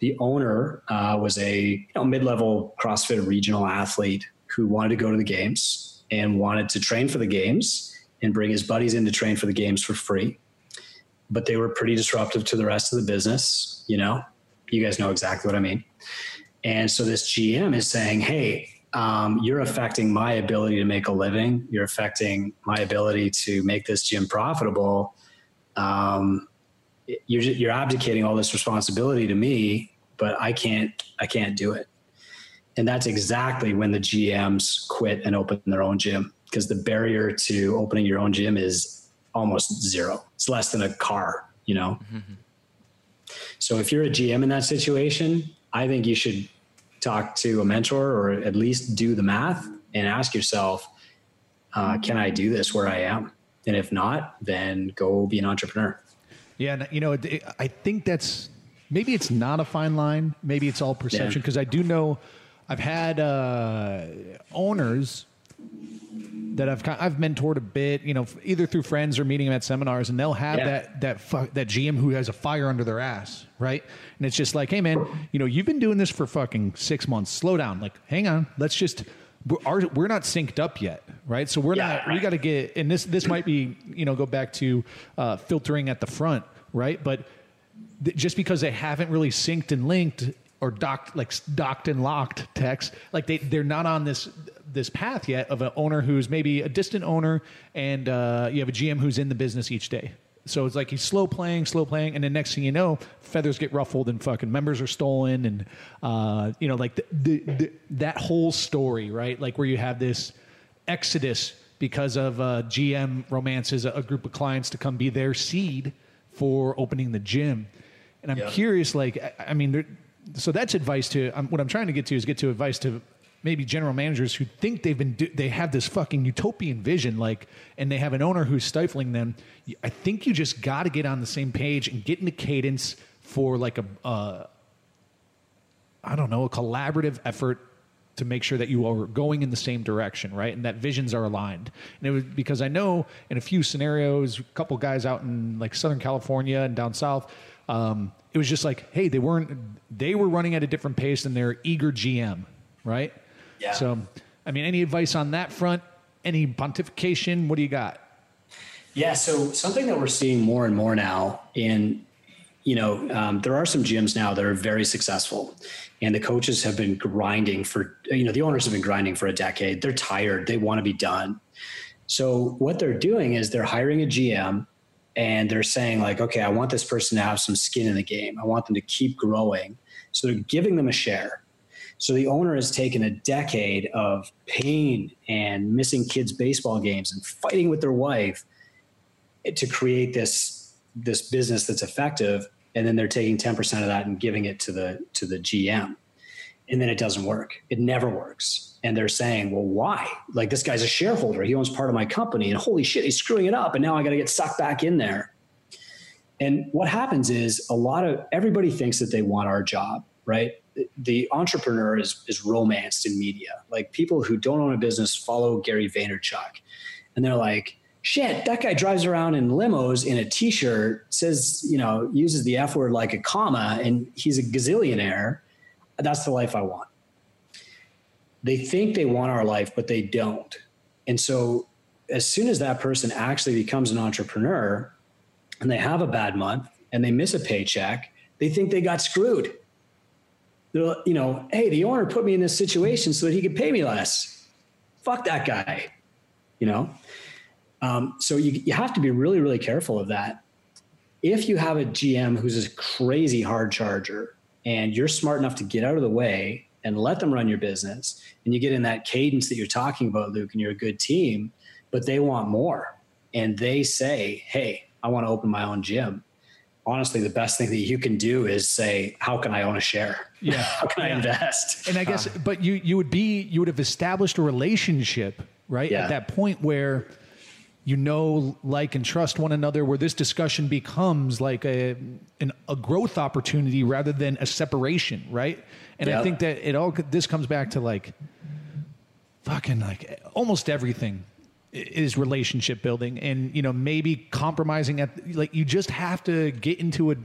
Speaker 4: The owner uh, was a you know, mid-level CrossFit regional athlete who wanted to go to the games and wanted to train for the games and bring his buddies in to train for the games for free. But they were pretty disruptive to the rest of the business. You know, you guys know exactly what I mean. And so this GM is saying, "Hey, um, you're affecting my ability to make a living. You're affecting my ability to make this gym profitable. Um, you're you're abdicating all this responsibility to me, but I can't I can't do it. And that's exactly when the GMs quit and open their own gym because the barrier to opening your own gym is almost zero. It's less than a car, you know. So if you're a GM in that situation, I think you should talk to a mentor or at least do the math and ask yourself, uh, can I do this where I am? And if not, then go be an entrepreneur.
Speaker 2: Yeah, and, you know, it, it- I think that's maybe it's not a fine line. Maybe it's all perception
Speaker 4: Yeah.
Speaker 2: because I do know I've had uh, owners that I've I've mentored a bit, you know, either through friends or meeting them at seminars, and they'll have
Speaker 4: Yeah.
Speaker 2: that that fu- that GM who has a fire under their ass, right? And it's just like, hey man, you know, you've been doing this for fucking six months. Slow down, like, hang on, let's just. We're, our, we're not synced up yet, right? So we're
Speaker 4: Yeah,
Speaker 2: not. We got to get, and this this might be, you know, go back to uh, filtering at the front, right? But th- just because they haven't really synced and linked or docked like docked and locked text like they they're not on this this path yet of an owner who's maybe a distant owner and uh, you have a GM who's in the business each day. So it's like he's slow playing, slow playing, and then next thing you know, feathers get ruffled and fucking members are stolen, and uh, you know, like the, the, the, that whole story, right? Like where you have this exodus because of uh, GM romances a, a group of clients to come be their seed for opening the gym. And I'm
Speaker 4: Yeah.
Speaker 2: curious, like, I, I mean, there, so that's advice to um, what I'm trying to get to is get to advice to maybe general managers who think they've been do, they have this fucking utopian vision, like, and they have an owner who's stifling them. I think you just got to get on the same page and get into cadence for like a, uh, I don't know, a collaborative effort to make sure that you are going in the same direction, right? And that visions are aligned. And it was because I know in a few scenarios, a couple guys out in like Southern California and down south, um, it was just like, hey, they weren't they were running at a different pace than their eager GM, right?
Speaker 4: Yeah.
Speaker 2: So, I mean, any advice on that front? Any pontification? What do you got?
Speaker 4: Yeah, so something that we're seeing more and more now in you know, um, there are some gyms now that are very successful, and the coaches have been grinding for, you know, the owners have been grinding for a decade. They're tired. They want to be done. So what they're doing is they're hiring a GM and they're saying like, okay, I want this person to have some skin in the game. I want them to keep growing. So they're giving them a share. So the owner has taken a decade of pain and missing kids' baseball games and fighting with their wife to create this this business that's effective. And then they're taking 10% of that and giving it to the to the GM and then it doesn't work. It never works. And they're saying well why? Like this guy's a shareholder. He owns part of my company. And holy shit he's screwing it up. And now I got to get sucked back in there. And what happens is a lot of everybody thinks that they want our job right the entrepreneur is is romanced in media like people who don't own a business follow Gary Vaynerchuk and they're like shit, that guy drives around in limos in a t-shirt, says, you know, uses the F word like a comma, and he's a gazillionaire. That's the life I want. They think they want our life, but they don't. And so as soon as that person actually becomes an entrepreneur and they have a bad month and they miss a paycheck, they think they got screwed. They're, you know, hey, the owner put me in this situation so that he could pay me less. Fuck that guy. You know? Um, so you, you have to be really, really careful of that. If you have a GM who's a crazy hard charger and you're smart enough to get out of the way and let them run your business, and you get in that cadence that you're talking about, Luke, and you're a good team, but they want more. And they say, hey, I want to open my own gym. Honestly, the best thing that you can do is say, how can I own a share?
Speaker 2: Yeah.
Speaker 4: how can
Speaker 2: Yeah.
Speaker 4: I invest?
Speaker 2: And I guess,
Speaker 4: Uh,
Speaker 2: but you you would be you would have established a relationship, right?
Speaker 4: Yeah.
Speaker 2: At that point where you know, like, and trust one another, where this discussion becomes like a an, a growth opportunity rather than a separation, right? And I think that it all this comes back to like fucking like almost everything is relationship building and you know maybe compromising at like you just have to get into a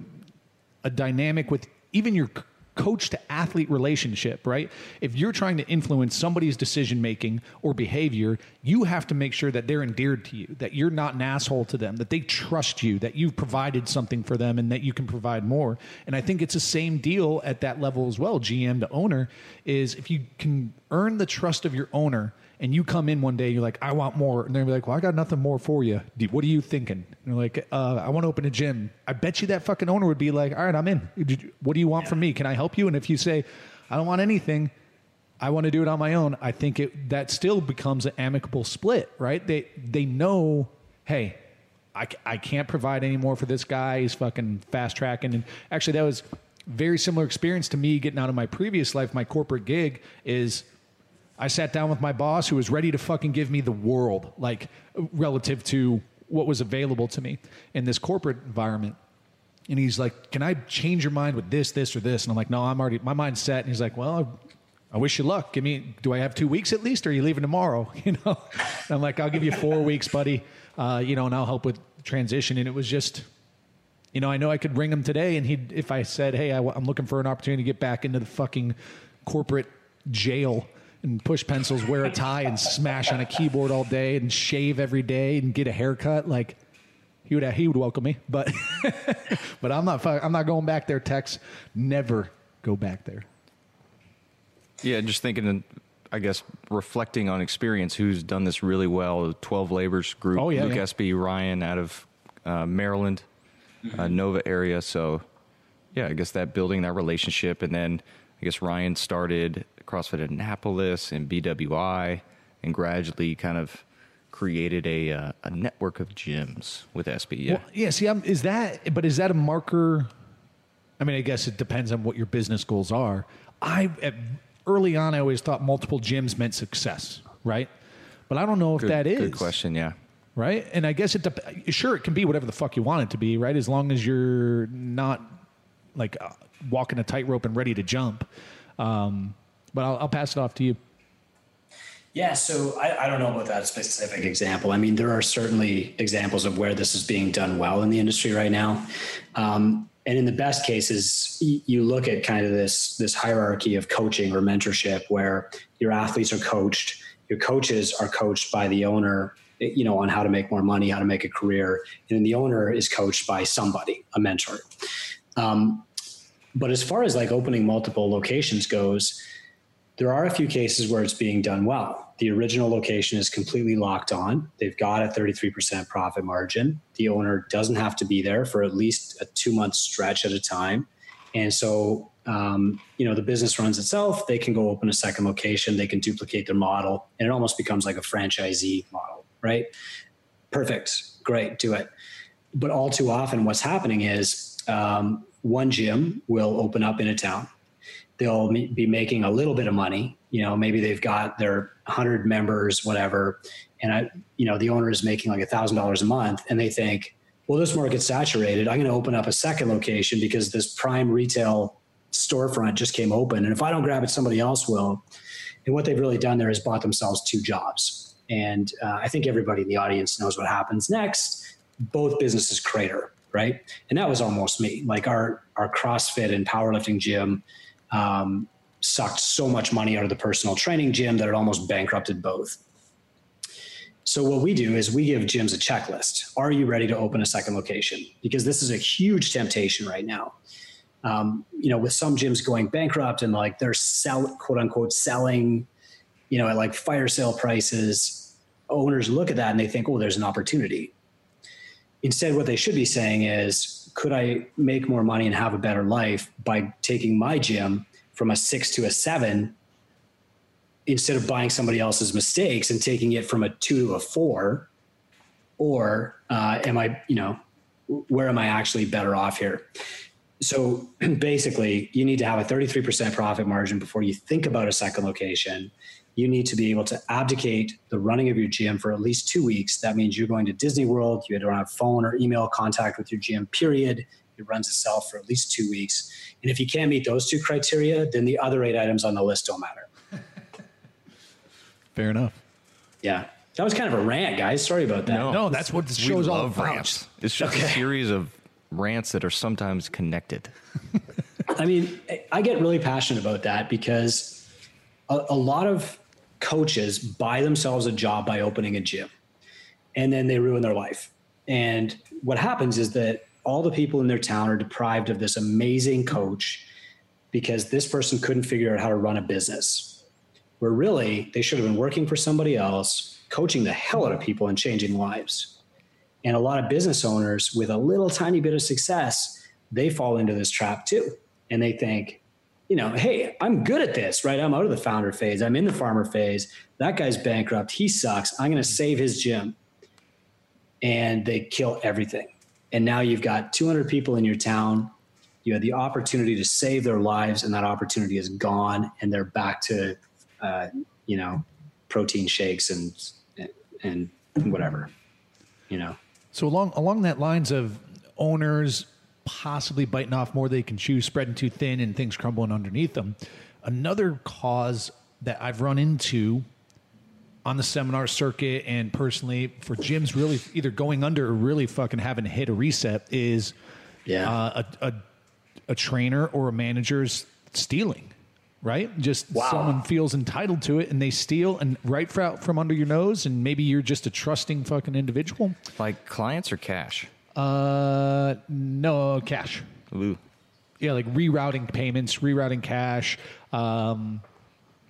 Speaker 2: a dynamic with even your coach to athlete relationship, right? If you're trying to influence somebody's decision making or behavior, you have to make sure that they're endeared to you, that you're not an asshole to them, that they trust you, that you've provided something for them and that you can provide more. And I think it's the same deal at that level as well, GM to owner, is if you can earn the trust of your owner and you come in one day, and you're like, I want more. And they're like, well, I got nothing more for you. What are you thinking? And you're like, uh, I want to open a gym. I bet you that fucking owner would be like, all right, I'm in. What do you want from me? Can I help you? And if you say, I don't want anything, I want to do it on my own, I think it, that still becomes an amicable split, right? They, they know, hey, I, I can't provide any more for this guy. He's fucking fast tracking. And actually, that was very similar experience to me getting out of my previous life. My corporate gig is I sat down with my boss who was ready to fucking give me the world, like relative to what was available to me in this corporate environment. And he's like, Can I change your mind with this, this, or this? And I'm like, No, I'm already, my mind's set. And he's like, Well, I wish you luck. Give me, do I have two weeks at least, or are you leaving tomorrow? You know? And I'm like, I'll give you four weeks, buddy. Uh, you know, and I'll help with transition. And it was just, you know, I know I could ring him today, and he'd if I said, "Hey, I, am looking for an opportunity to get back into the fucking corporate jail and push pencils, wear a tie, and smash on a keyboard all day, and shave every day, and get a haircut," like he would, he would welcome me. But, but I'm not, I'm not going back there. Tex, never go back there.
Speaker 3: Yeah, just thinking, and I guess, reflecting on experience, who's done this really well? Twelve Labors Group,
Speaker 2: Oh, yeah,
Speaker 3: Luke
Speaker 2: yeah.
Speaker 3: SB Ryan out of uh, Maryland, uh, Nova area. So, yeah, I guess that building that relationship, and then I guess Ryan started CrossFit Annapolis and BWI, and gradually kind of created a uh, a network of gyms with SB. Yeah,
Speaker 2: Well, yeah. See, I'm, is that? But is that a marker? I mean, I guess it depends on what your business goals are. I at, early on, I always thought multiple gyms meant success, right? But I don't know if
Speaker 3: good,
Speaker 2: that is
Speaker 3: good question. Yeah.
Speaker 2: right? And I guess it dep- sure it can be whatever the fuck you want it to be, right? As long as you're not like uh, walking a tightrope and ready to jump. Um, But I'll, I'll pass it off to you.
Speaker 4: Yeah, so I, I, don't know about that specific example. I mean, there are certainly examples of where this is being done well in the industry right now. Um, and in the best cases, you look at kind of this this hierarchy of coaching or mentorship where your athletes are coached, your coaches are coached by the owner, you know, on how to make more money, how to make a career, and then the owner is coached by somebody, a mentor. Um, but as far as like opening multiple locations goes, there are a few cases where it's being done well the original location is completely locked on. They've got a 33% profit margin. The owner doesn't have to be there for at least a two month stretch at a time. And so, um, you know, the business runs itself. They can go open a second location, they can duplicate their model, and it almost becomes like a franchisee model, right? Perfect. Great. Do it. But all too often, what's happening is um, one gym will open up in a town they'll be making a little bit of money. You know, maybe they've got their hundred members, whatever, and I, you know, the owner is making like a thousand dollars a month, and they think, well, this market's saturated. I'm going to open up a second location because this prime retail storefront just came open, and if I don't grab it, somebody else will. And what they've really done there is bought themselves two jobs. And uh, I think everybody in the audience knows what happens next. Both businesses crater, right? And that was almost me. Like our our CrossFit and powerlifting gym um, sucked so much money out of the personal training gym that it almost bankrupted both. So what we do is we give gyms a checklist. Are you ready to open a second location? Because this is a huge temptation right now. Um, you know, with some gyms going bankrupt and like they're sell quote unquote selling, you know, at like fire sale prices, owners look at that and they think, oh, there's an opportunity. Instead, what they should be saying is, could I make more money and have a better life by taking my gym from a six to a seven instead of buying somebody else's mistakes and taking it from a two to a four? Or uh, am I, you know, where am I actually better off here? So basically, you need to have a 33% profit margin before you think about a second location you need to be able to abdicate the running of your gym for at least two weeks. That means you're going to Disney World, you don't have phone or email contact with your gym, period. It runs itself for at least two weeks. And if you can't meet those two criteria, then the other eight items on the list don't matter.
Speaker 2: Fair enough.
Speaker 4: Yeah. That was kind of a rant, guys. Sorry about that.
Speaker 2: No, no that's what the show's all about. Rants.
Speaker 3: It's just okay. a series of rants that are sometimes connected.
Speaker 4: I mean, I get really passionate about that because a, a lot of coaches buy themselves a job by opening a gym and then they ruin their life. And what happens is that all the people in their town are deprived of this amazing coach because this person couldn't figure out how to run a business. Where really they should have been working for somebody else, coaching the hell out of people and changing lives. And a lot of business owners with a little tiny bit of success, they fall into this trap too. And they think, you know, hey, I'm good at this, right? I'm out of the founder phase. I'm in the farmer phase. That guy's bankrupt. He sucks. I'm going to save his gym. And they kill everything. And now you've got 200 people in your town. You had the opportunity to save their lives, and that opportunity is gone. And they're back to, uh, you know, protein shakes and and whatever, you know.
Speaker 2: So along along that lines of owners possibly biting off more they can chew, spreading too thin, and things crumbling underneath them. Another cause that I've run into on the seminar circuit and personally for gyms really either going under or really fucking having to hit a reset is yeah. Uh, a, a, a trainer or a manager's stealing right? Just wow. someone feels entitled to it and they steal and right from under your nose, and maybe you're just a trusting fucking individual.
Speaker 3: Like clients or cash?
Speaker 2: Uh, no cash.
Speaker 3: Ooh.
Speaker 2: Yeah, like rerouting payments, rerouting cash, um,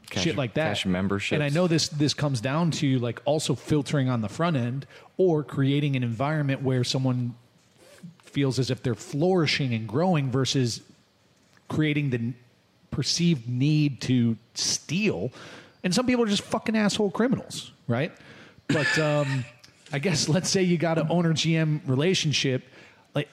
Speaker 2: cash shit like that.
Speaker 3: Cash memberships.
Speaker 2: And I know this this comes down to like also filtering on the front end or creating an environment where someone feels as if they're flourishing and growing versus creating the perceived need to steal. And some people are just fucking asshole criminals, right? But um, I guess let's say you got an owner GM relationship, like,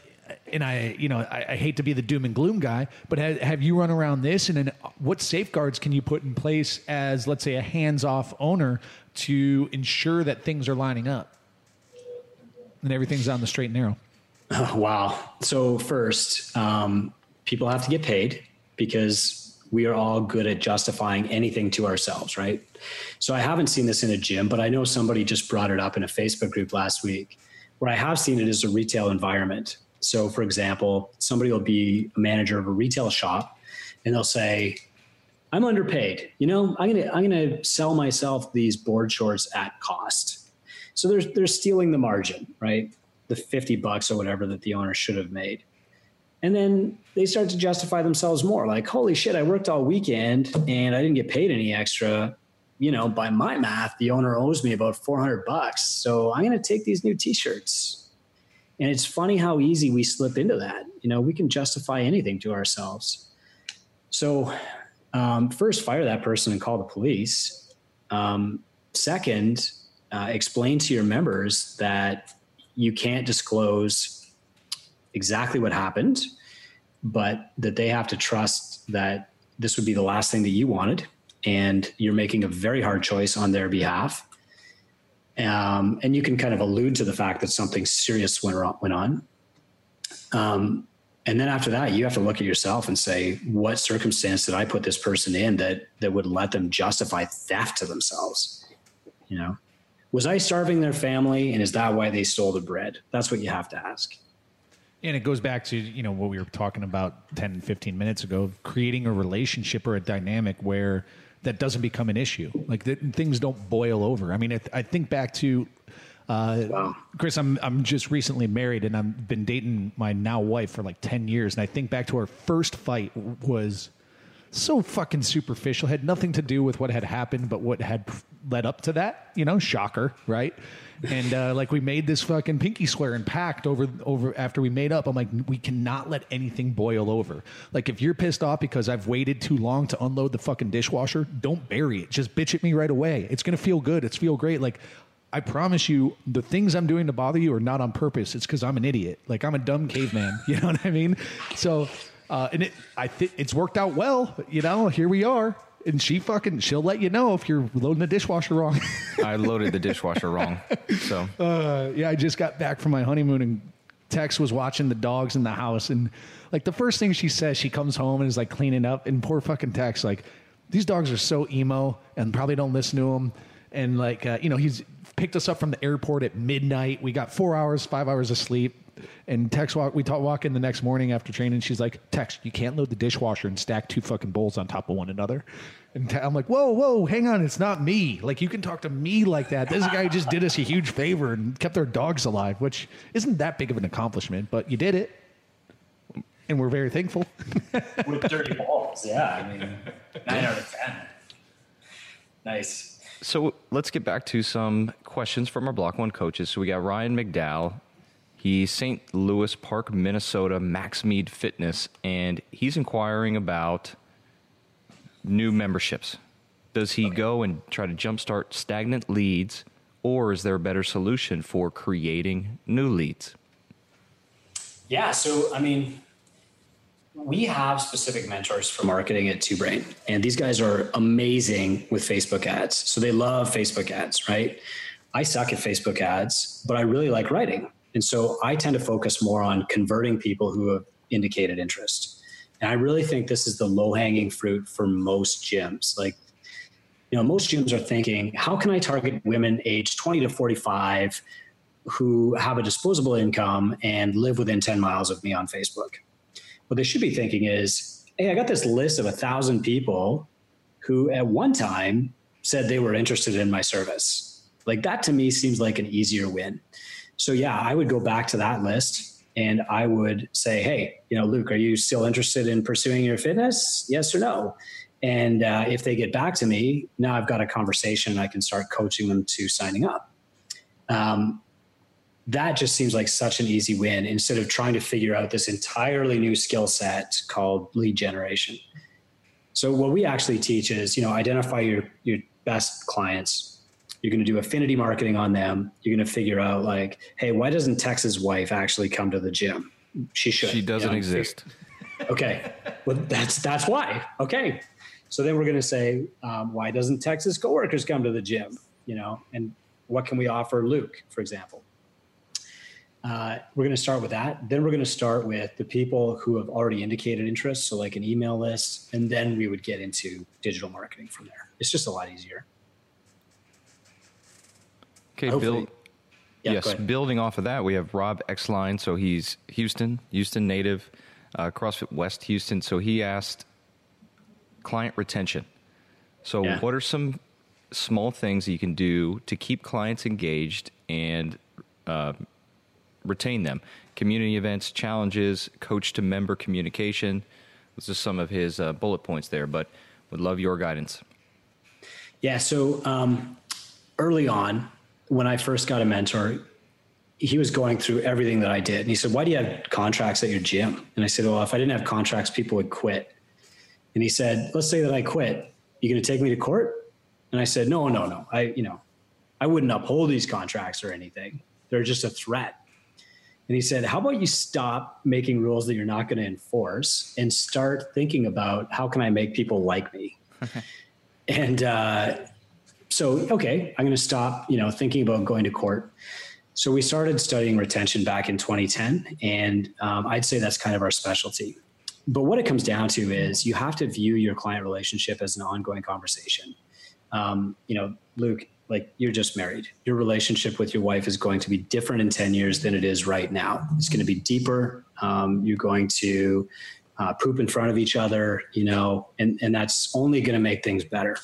Speaker 2: and I, you know, I, I, hate to be the doom and gloom guy, but have, have you run around this? And then what safeguards can you put in place as, let's say, a hands off owner to ensure that things are lining up and everything's on the straight and narrow?
Speaker 4: Wow. So first, um, people have to get paid because we are all good at justifying anything to ourselves, right? So I haven't seen this in a gym, but I know somebody just brought it up in a Facebook group last week. Where I have seen it is a retail environment. So, for example, somebody will be a manager of a retail shop and they'll say, I'm underpaid. You know, I'm gonna I'm gonna sell myself these board shorts at cost. So they're they're stealing the margin, right? The 50 bucks or whatever that the owner should have made. And then they start to justify themselves more like, holy shit, I worked all weekend and I didn't get paid any extra. You know, by my math, the owner owes me about 400 bucks. So I'm going to take these new t shirts. And it's funny how easy we slip into that. You know, we can justify anything to ourselves. So, um, first, fire that person and call the police. Um, second, uh, explain to your members that you can't disclose exactly what happened, but that they have to trust that this would be the last thing that you wanted, and you're making a very hard choice on their behalf. Um, and you can kind of allude to the fact that something serious went, went on. Um, and then after that, you have to look at yourself and say, what circumstance did I put this person in that that would let them justify theft to themselves? You know, was I starving their family, and is that why they stole the bread? That's what you have to ask.
Speaker 2: And it goes back to, you know, what we were talking about 10, 15 minutes ago, creating a relationship or a dynamic where that doesn't become an issue. Like the, things don't boil over. I mean, I, I think back to, uh, wow. Chris, I'm, I'm just recently married and I've been dating my now wife for like 10 years. And I think back to our first fight was so fucking superficial, had nothing to do with what had happened, but what had led up to that, you know, shocker, right? And uh, like we made this fucking pinky swear and pact over over after we made up. I'm like, we cannot let anything boil over. Like if you're pissed off because I've waited too long to unload the fucking dishwasher, don't bury it. Just bitch at me right away. It's gonna feel good. It's feel great. Like I promise you, the things I'm doing to bother you are not on purpose. It's because I'm an idiot. Like I'm a dumb caveman. You know what I mean? So, uh, and it, I think it's worked out well. You know, here we are and she fucking she'll let you know if you're loading the dishwasher wrong.
Speaker 3: I loaded the dishwasher wrong. So
Speaker 2: uh, yeah, I just got back from my honeymoon and Tex was watching the dogs in the house and like the first thing she says, she comes home and is like cleaning up and poor fucking Tex like these dogs are so emo and probably don't listen to him and like uh, you know he's picked us up from the airport at midnight. We got four hours, five hours of sleep. And Tex walk, we talk, walk in the next morning after training. She's like, Tex, you can't load the dishwasher and stack two fucking bowls on top of one another. And I'm like, whoa, whoa, hang on, it's not me. Like you can talk to me like that. This guy just did us a huge favor and kept our dogs alive, which isn't that big of an accomplishment, but you did it, and we're very thankful.
Speaker 4: With dirty balls, yeah. I mean, nine out of ten. Nice.
Speaker 3: So let's get back to some questions from our Block One coaches. So we got Ryan McDowell. He's St. Louis Park, Minnesota, Max Mead Fitness, and he's inquiring about new memberships. Does he okay. go and try to jumpstart stagnant leads, or is there a better solution for creating new leads?
Speaker 4: Yeah, so I mean, we have specific mentors for marketing at Two Brain, and these guys are amazing with Facebook ads. So they love Facebook ads, right? I suck at Facebook ads, but I really like writing. And so I tend to focus more on converting people who have indicated interest. And I really think this is the low hanging fruit for most gyms. Like, you know, most gyms are thinking, how can I target women aged 20 to 45 who have a disposable income and live within 10 miles of me on Facebook? What they should be thinking is, hey, I got this list of a thousand people who at one time said they were interested in my service. Like that to me seems like an easier win. So yeah, I would go back to that list and I would say, hey, you know, Luke, are you still interested in pursuing your fitness? Yes or no? And uh, if they get back to me, now I've got a conversation. I can start coaching them to signing up. Um, that just seems like such an easy win instead of trying to figure out this entirely new skill set called lead generation. So what we actually teach is, you know, identify your your best clients, you're going to do affinity marketing on them. You're going to figure out like, hey, why doesn't Tex's wife actually come to the gym? She should.
Speaker 3: She doesn't you know? exist.
Speaker 4: Okay, well that's that's why. Okay, so then we're going to say, um, why doesn't Tex's coworkers come to the gym? You know, and what can we offer Luke, for example? uh, we're going to start with that. Then we're going to start with the people who have already indicated interest, so like an email list, and then we would get into digital marketing from there. It's just a lot easier.
Speaker 3: Okay,
Speaker 4: Hopefully-
Speaker 3: Bill.
Speaker 4: Yeah,
Speaker 3: yes, building off of that, we have Rob Exline. So he's Houston, Houston native, uh, CrossFit West Houston. So he asked client retention. So,
Speaker 4: Yeah.
Speaker 3: what are some small things that you can do to keep clients engaged and uh, retain them? Community events, challenges, coach to member communication. Those are some of his uh, bullet points there, but would love your guidance.
Speaker 4: Yeah. So um, early on, when I first got a mentor, he was going through everything that I did. And he said, Why do you have contracts at your gym? And I said, Well, if I didn't have contracts, people would quit. And he said, Let's say that I quit. You going to take me to court? And I said, No, no, no. I, you know, I wouldn't uphold these contracts or anything. They're just a threat. And he said, How about you stop making rules that you're not going to enforce and start thinking about how can I make people like me? and uh, so, okay, I'm going to stop, you know, thinking about going to court. So we started studying retention back in 2010, and um, I'd say that's kind of our specialty. But what it comes down to is you have to view your client relationship as an ongoing conversation. Um, you know, Luke, like you're just married. Your relationship with your wife is going to be different in 10 years than it is right now. It's going to be deeper. Um, you're going to uh, poop in front of each other, you know, and, and that's only going to make things better.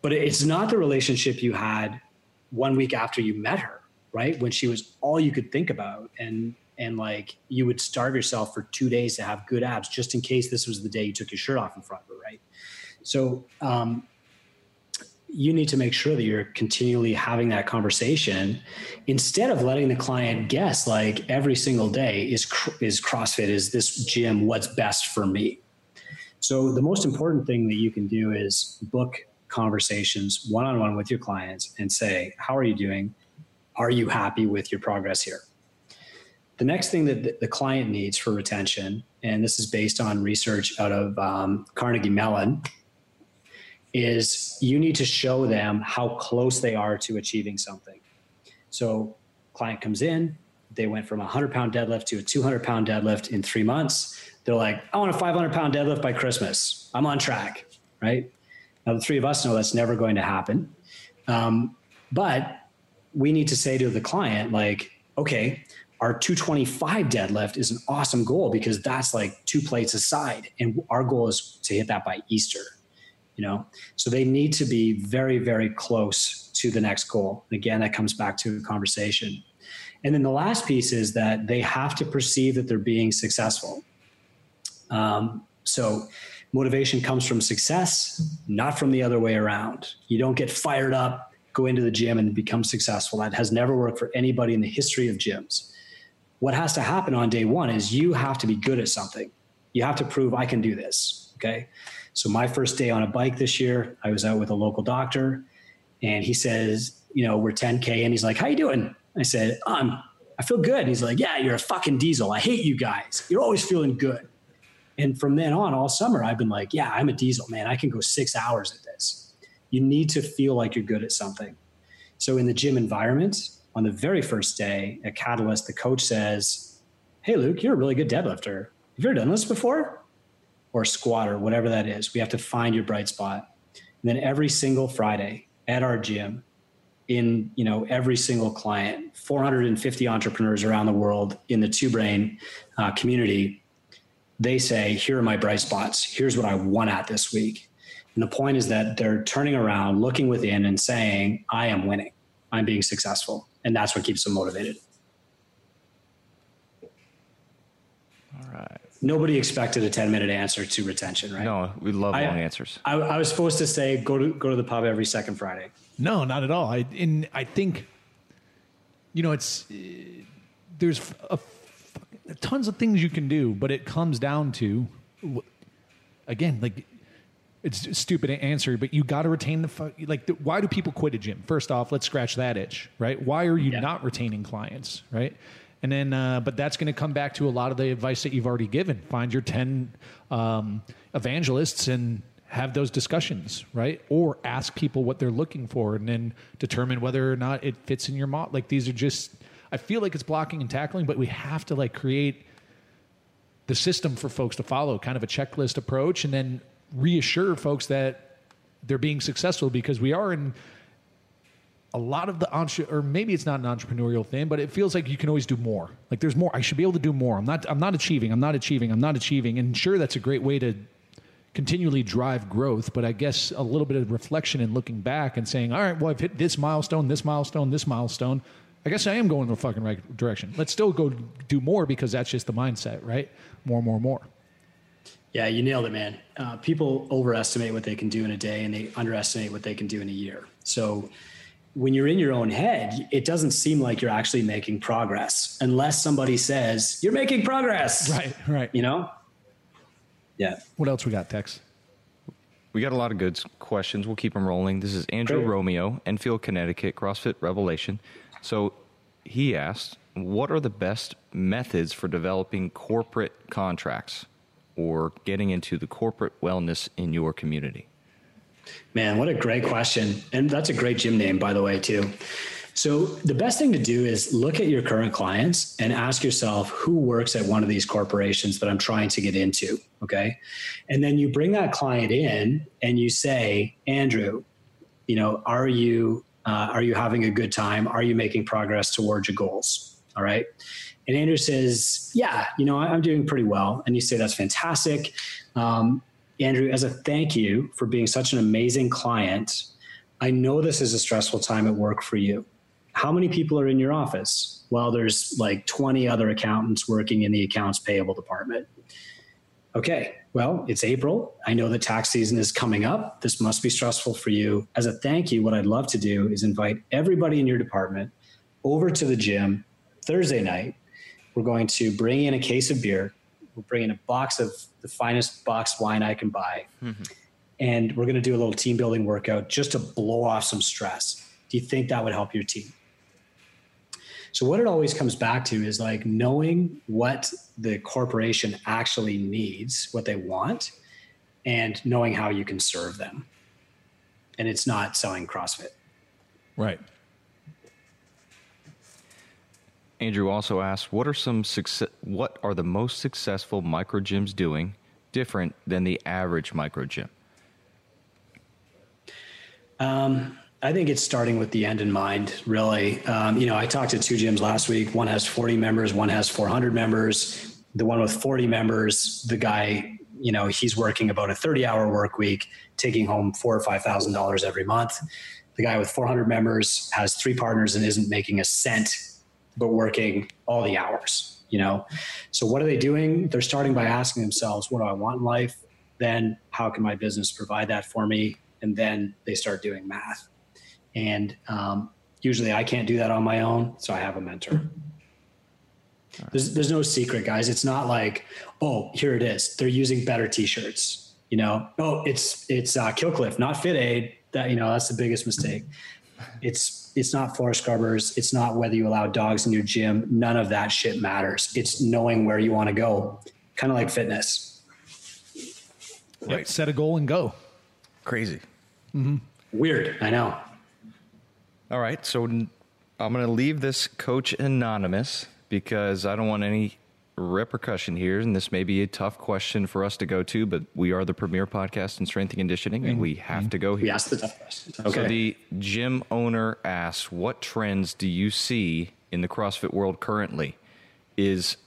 Speaker 4: But it's not the relationship you had one week after you met her, right? When she was all you could think about. And and like you would starve yourself for two days to have good abs just in case this was the day you took your shirt off in front of her, right? So um, you need to make sure that you're continually having that conversation instead of letting the client guess like every single day is is CrossFit is this gym what's best for me. So the most important thing that you can do is book conversations one on one with your clients and say, "How are you doing? Are you happy with your progress here?" The next thing that the- client needs for retention, and this is based on research out of um, Carnegie Mellon, is you need to show them how close they are to achieving something. So, client comes in, they went from a 100 pound deadlift to a 200 pound deadlift in three months. They're like, I want a 500 pound deadlift by Christmas. I'm on track, right? Now, the three of us know that's never going to happen. Um, but we need to say to the client, like, okay, our 225 deadlift is an awesome goal because that's like two plates aside. And our goal is to hit that by Easter you know so they need to be very very close to the next goal again that comes back to a conversation and then the last piece is that they have to perceive that they're being successful um, so motivation comes from success not from the other way around you don't get fired up go into the gym and become successful that has never worked for anybody in the history of gyms what has to happen on day one is you have to be good at something you have to prove i can do this okay so my first day on a bike this year, I was out with a local doctor, and he says, you know, we're 10k, and he's like, "How you doing?" I said, "I'm, I feel good." He's like, "Yeah, you're a fucking diesel. I hate you guys. You're always feeling good." And from then on, all summer, I've been like, "Yeah, I'm a diesel, man. I can go six hours at this." You need to feel like you're good at something. So in the gym environment, on the very first day at Catalyst, the coach says, "Hey, Luke, you're a really good deadlifter. Have you ever done this before?" or squatter, whatever that is. We have to find your bright spot. And then every single Friday at our gym, in you know every single client, 450 entrepreneurs around the world in the Two Brain uh, community, they say, "Here are my bright spots. Here's what I won at this week." And the point is that they're turning around, looking within, and saying, "I am winning. I'm being successful," and that's what keeps them motivated.
Speaker 3: All right.
Speaker 4: Nobody expected a 10 minute answer to retention, right?
Speaker 3: No, we love
Speaker 4: I-
Speaker 3: long answers.
Speaker 4: I, I was supposed to say go to go to the pub every second Friday.
Speaker 2: No, not at all. I and I think, you know, it's uh, there's a, tons of things you can do, but it comes down to, again, like it's a stupid answer, but you got to retain the fu- like. The, why do people quit a gym? First off, let's scratch that itch, right? Why are you
Speaker 4: Yeah.
Speaker 2: not retaining clients, right? And then, uh, but that's going to come back to a lot of the advice that you've already given. Find your ten um, evangelists and have those discussions, right? Or ask people what they're looking for, and then determine whether or not it fits in your model. Like these are just I feel like it's blocking and tackling, but we have to like create the system for folks to follow, kind of a checklist approach, and then reassure folks that they're being successful because we are in a lot of the entre- or maybe it's not an entrepreneurial thing, but it feels like you can always do more. Like there's more. I should be able to do more. I'm not. I'm not achieving. I'm not achieving. I'm not achieving. And sure, that's a great way to continually drive growth. But I guess a little bit of reflection and looking back and saying, all right, well, I've hit this milestone, this milestone, this milestone. I guess I am going in the fucking right direction. Let's still go do more because that's just the mindset, right? More, more, more.
Speaker 4: Yeah, you nailed it, man. Uh, people overestimate what they can do in a day and they underestimate what they can do in a year. So when you're in your own head, it doesn't seem like you're actually making progress unless somebody says, you're making progress.
Speaker 2: Right, right.
Speaker 4: You know? Yeah.
Speaker 2: What else we got, Tex?
Speaker 3: We got a lot of good questions. We'll keep them rolling. This is Andrew
Speaker 4: Great.
Speaker 3: Romeo, Enfield, Connecticut, CrossFit Revelation. So he asked, what are the best methods for developing corporate contracts or getting into the corporate wellness in your community?
Speaker 4: Man, what a great question. And that's a great gym name, by the way, too. So, the best thing to do is look at your current clients and ask yourself who works at one of these corporations that I'm trying to get into. Okay. And then you bring that client in and you say, Andrew, you know, are you uh, are you having a good time? Are you making progress towards your goals? All right. And Andrew says, Yeah, you know, I'm doing pretty well. And you say, That's fantastic. Um, Andrew, as a thank you for being such an amazing client, I know this is a stressful time at work for you. How many people are in your office? Well, there's like 20 other accountants working in the accounts payable department. Okay, well, it's April. I know the tax season is coming up. This must be stressful for you. As a thank you, what I'd love to do is invite everybody in your department over to the gym Thursday night. We're going to bring in a case of beer. We'll bring in a box of the finest boxed wine I can buy. Mm-hmm. And we're going to do a little team building workout just to blow off some stress. Do you think that would help your team? So, what it always comes back to is like knowing what the corporation actually needs, what they want, and knowing how you can serve them. And it's not selling CrossFit.
Speaker 2: Right.
Speaker 3: Andrew also asked, what are some success, what are the most successful micro gyms doing different than the average micro gym?
Speaker 4: Um, I think it's starting with the end in mind, really. Um, you know, I talked to two gyms last week. One has 40 members, one has 400 members. The one with 40 members, the guy, you know, he's working about a 30 hour work week, taking home four or $5,000 every month. The guy with 400 members has three partners and isn't making a cent, but working all the hours, you know? So what are they doing? They're starting by asking themselves, what do I want in life? Then how can my business provide that for me? And then they start doing math. And um, usually I can't do that on my own. So I have a mentor. There's, there's no secret, guys. It's not like, oh, here it is. They're using better t-shirts. You know, oh, it's it's uh, Killcliff, not Fit Aid. That you know, that's the biggest mistake. It's it's not floor scrubbers. It's not whether you allow dogs in your gym. None of that shit matters. It's knowing where you want to go. Kind of like fitness.
Speaker 2: Yep. Set a goal and go.
Speaker 3: Crazy.
Speaker 4: Weird, I know.
Speaker 3: All right, so I'm going to leave this coach anonymous because I don't want any repercussion here, and this may be a tough question for us to go to, but we are the premier podcast in strength and conditioning, and we have mm-hmm. to go
Speaker 4: We
Speaker 3: here.
Speaker 4: asked the tough questions.
Speaker 3: So
Speaker 4: Okay.
Speaker 3: the gym owner asks, "What trends do you see in the CrossFit world currently? Is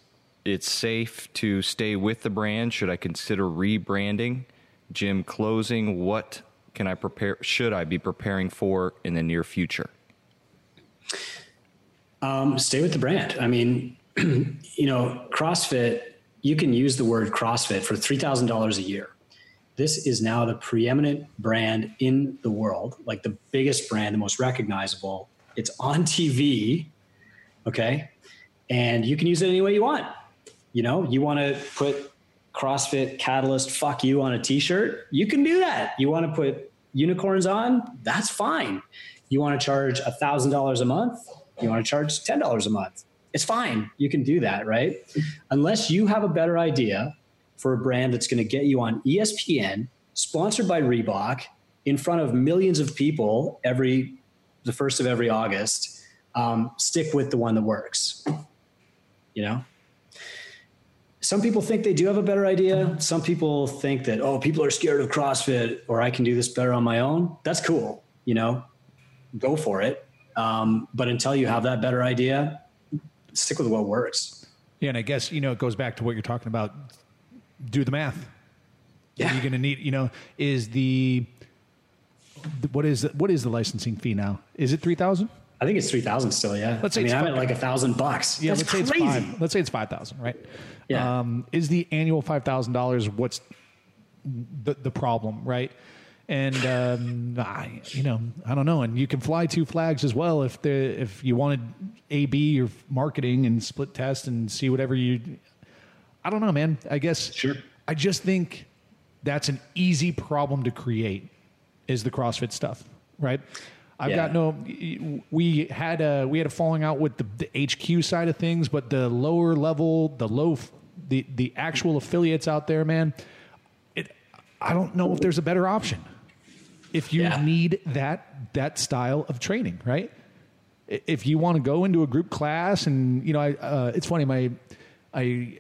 Speaker 3: it safe to stay with the brand? Should I consider rebranding? Gym closing? What can I prepare? Should I be preparing for in the near future?"
Speaker 4: Um, stay with the brand. I mean, you know, CrossFit, you can use the word CrossFit for $3,000 a year. This is now the preeminent brand in the world, like the biggest brand, the most recognizable. It's on TV. Okay. And you can use it any way you want. You know, you want to put CrossFit Catalyst fuck you on a t shirt, you can do that. You want to put unicorns on, that's fine. You want to charge a $1,000 a month, you want to charge $10 a month. It's fine. You can do that, right? Unless you have a better idea for a brand that's going to get you on ESPN, sponsored by Reebok, in front of millions of people every the first of every August. um, stick with the one that works. You know, some people think they do have a better idea. Some people think that, oh, people are scared of CrossFit or I can do this better on my own. That's cool. You know, go for it. Um, but until you have that better idea, stick with what works.
Speaker 2: Yeah, and I guess you know it goes back to what you're talking about. Do the math.
Speaker 4: Yeah.
Speaker 2: You're going to need, you know, is the what is what is the licensing fee now? Is it three thousand?
Speaker 4: I think it's three thousand still. Yeah.
Speaker 2: Let's say
Speaker 4: I mean,
Speaker 2: it's
Speaker 4: I'm at like a thousand bucks.
Speaker 2: Yeah,
Speaker 4: That's
Speaker 2: let's say
Speaker 4: crazy.
Speaker 2: it's five. Let's say it's five thousand, right?
Speaker 4: Yeah.
Speaker 2: Um, is the annual five thousand dollars what's the the problem, right? And um, I, you know, I don't know. And you can fly two flags as well if the if you wanted A B or marketing and split test and see whatever you. I don't know, man. I guess
Speaker 4: Sure.
Speaker 2: I just think that's an easy problem to create is the CrossFit stuff, right? I've
Speaker 4: Yeah.
Speaker 2: got no. We had a we had a falling out with the, the HQ side of things, but the lower level, the low, the the actual affiliates out there, man. It, I don't know if there's a better option. If you
Speaker 4: Yeah.
Speaker 2: need that that style of training, right? If you want to go into a group class, and you know, I, uh, it's funny, my I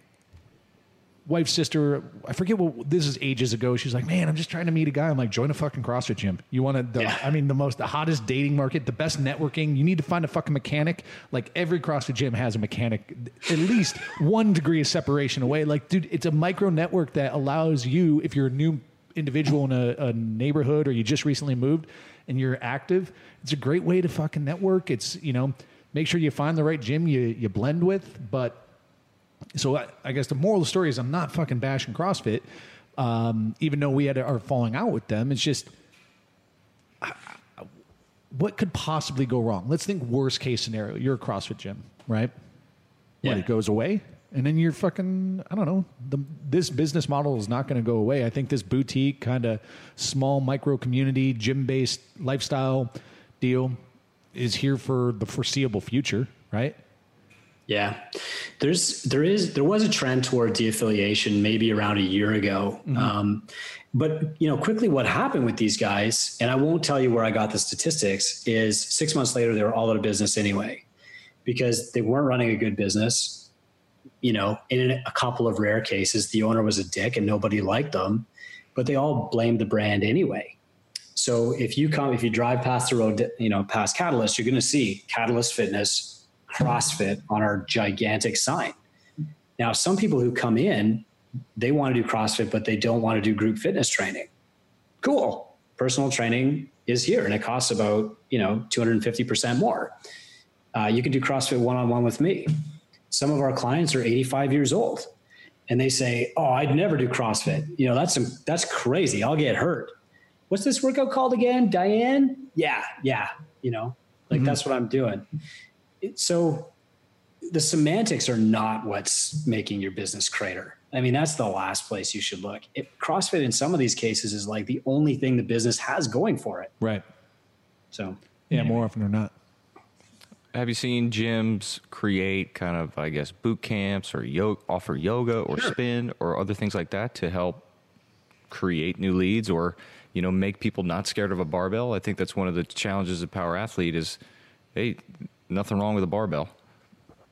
Speaker 2: wife's sister, I forget what this is ages ago. She's like, man, I'm just trying to meet a guy. I'm like, join a fucking CrossFit gym. You want to,
Speaker 4: Yeah.
Speaker 2: I mean, the most, the hottest dating market, the best networking. You need to find a fucking mechanic. Like every CrossFit gym has a mechanic, at least one degree of separation away. Like, dude, it's a micro network that allows you, if you're a new individual in a, a neighborhood or you just recently moved and you're active, it's a great way to fucking network. It's, you know, make sure you find the right gym you, you blend with, but so I, I guess the moral of the story is I'm not fucking bashing CrossFit, um, even though we had our falling out with them. It's just I- I- what could possibly go wrong? Let's think worst case scenario. You're a CrossFit gym, right? What,
Speaker 4: Yeah.
Speaker 2: it goes away, and then you're fucking. I don't know. The, this business model is not going to go away. I think this boutique kind of small micro community gym based lifestyle deal is here for the foreseeable future, right?
Speaker 4: Yeah, there's there is there was a trend toward de-affiliation maybe around a year ago. Um, but you know, quickly what happened with these guys, and I won't tell you where I got the statistics, is six months later they were all out of business anyway, because they weren't running a good business. You know, in a couple of rare cases, the owner was a dick and nobody liked them, but they all blamed the brand anyway. So if you come, if you drive past the road, you know, past Catalyst, you're going to see Catalyst Fitness, CrossFit on our gigantic sign. Now, some people who come in, they want to do CrossFit, but they don't want to do group fitness training. Cool. Personal training is here and it costs about, you know, 250% more. Uh, you can do CrossFit one on one with me. Some of our clients are 85 years old and they say, Oh, I'd never do CrossFit. You know, that's, some, that's crazy. I'll get hurt. What's this workout called again? Diane? Yeah. Yeah. You know, like that's what I'm doing. It- so the semantics are not what's making your business crater. I mean, that's the last place you should look. It, CrossFit in some of these cases is like the only thing the business has going for it.
Speaker 2: Right.
Speaker 4: So
Speaker 2: Yeah, more often than not.
Speaker 3: Have you seen gyms create kind of, I guess, boot camps or yo- offer yoga or
Speaker 4: Sure.
Speaker 3: spin or other things like that to help create new leads or you know make people not scared of a barbell? I think that's one of the challenges of power athlete is, hey, nothing wrong with a barbell.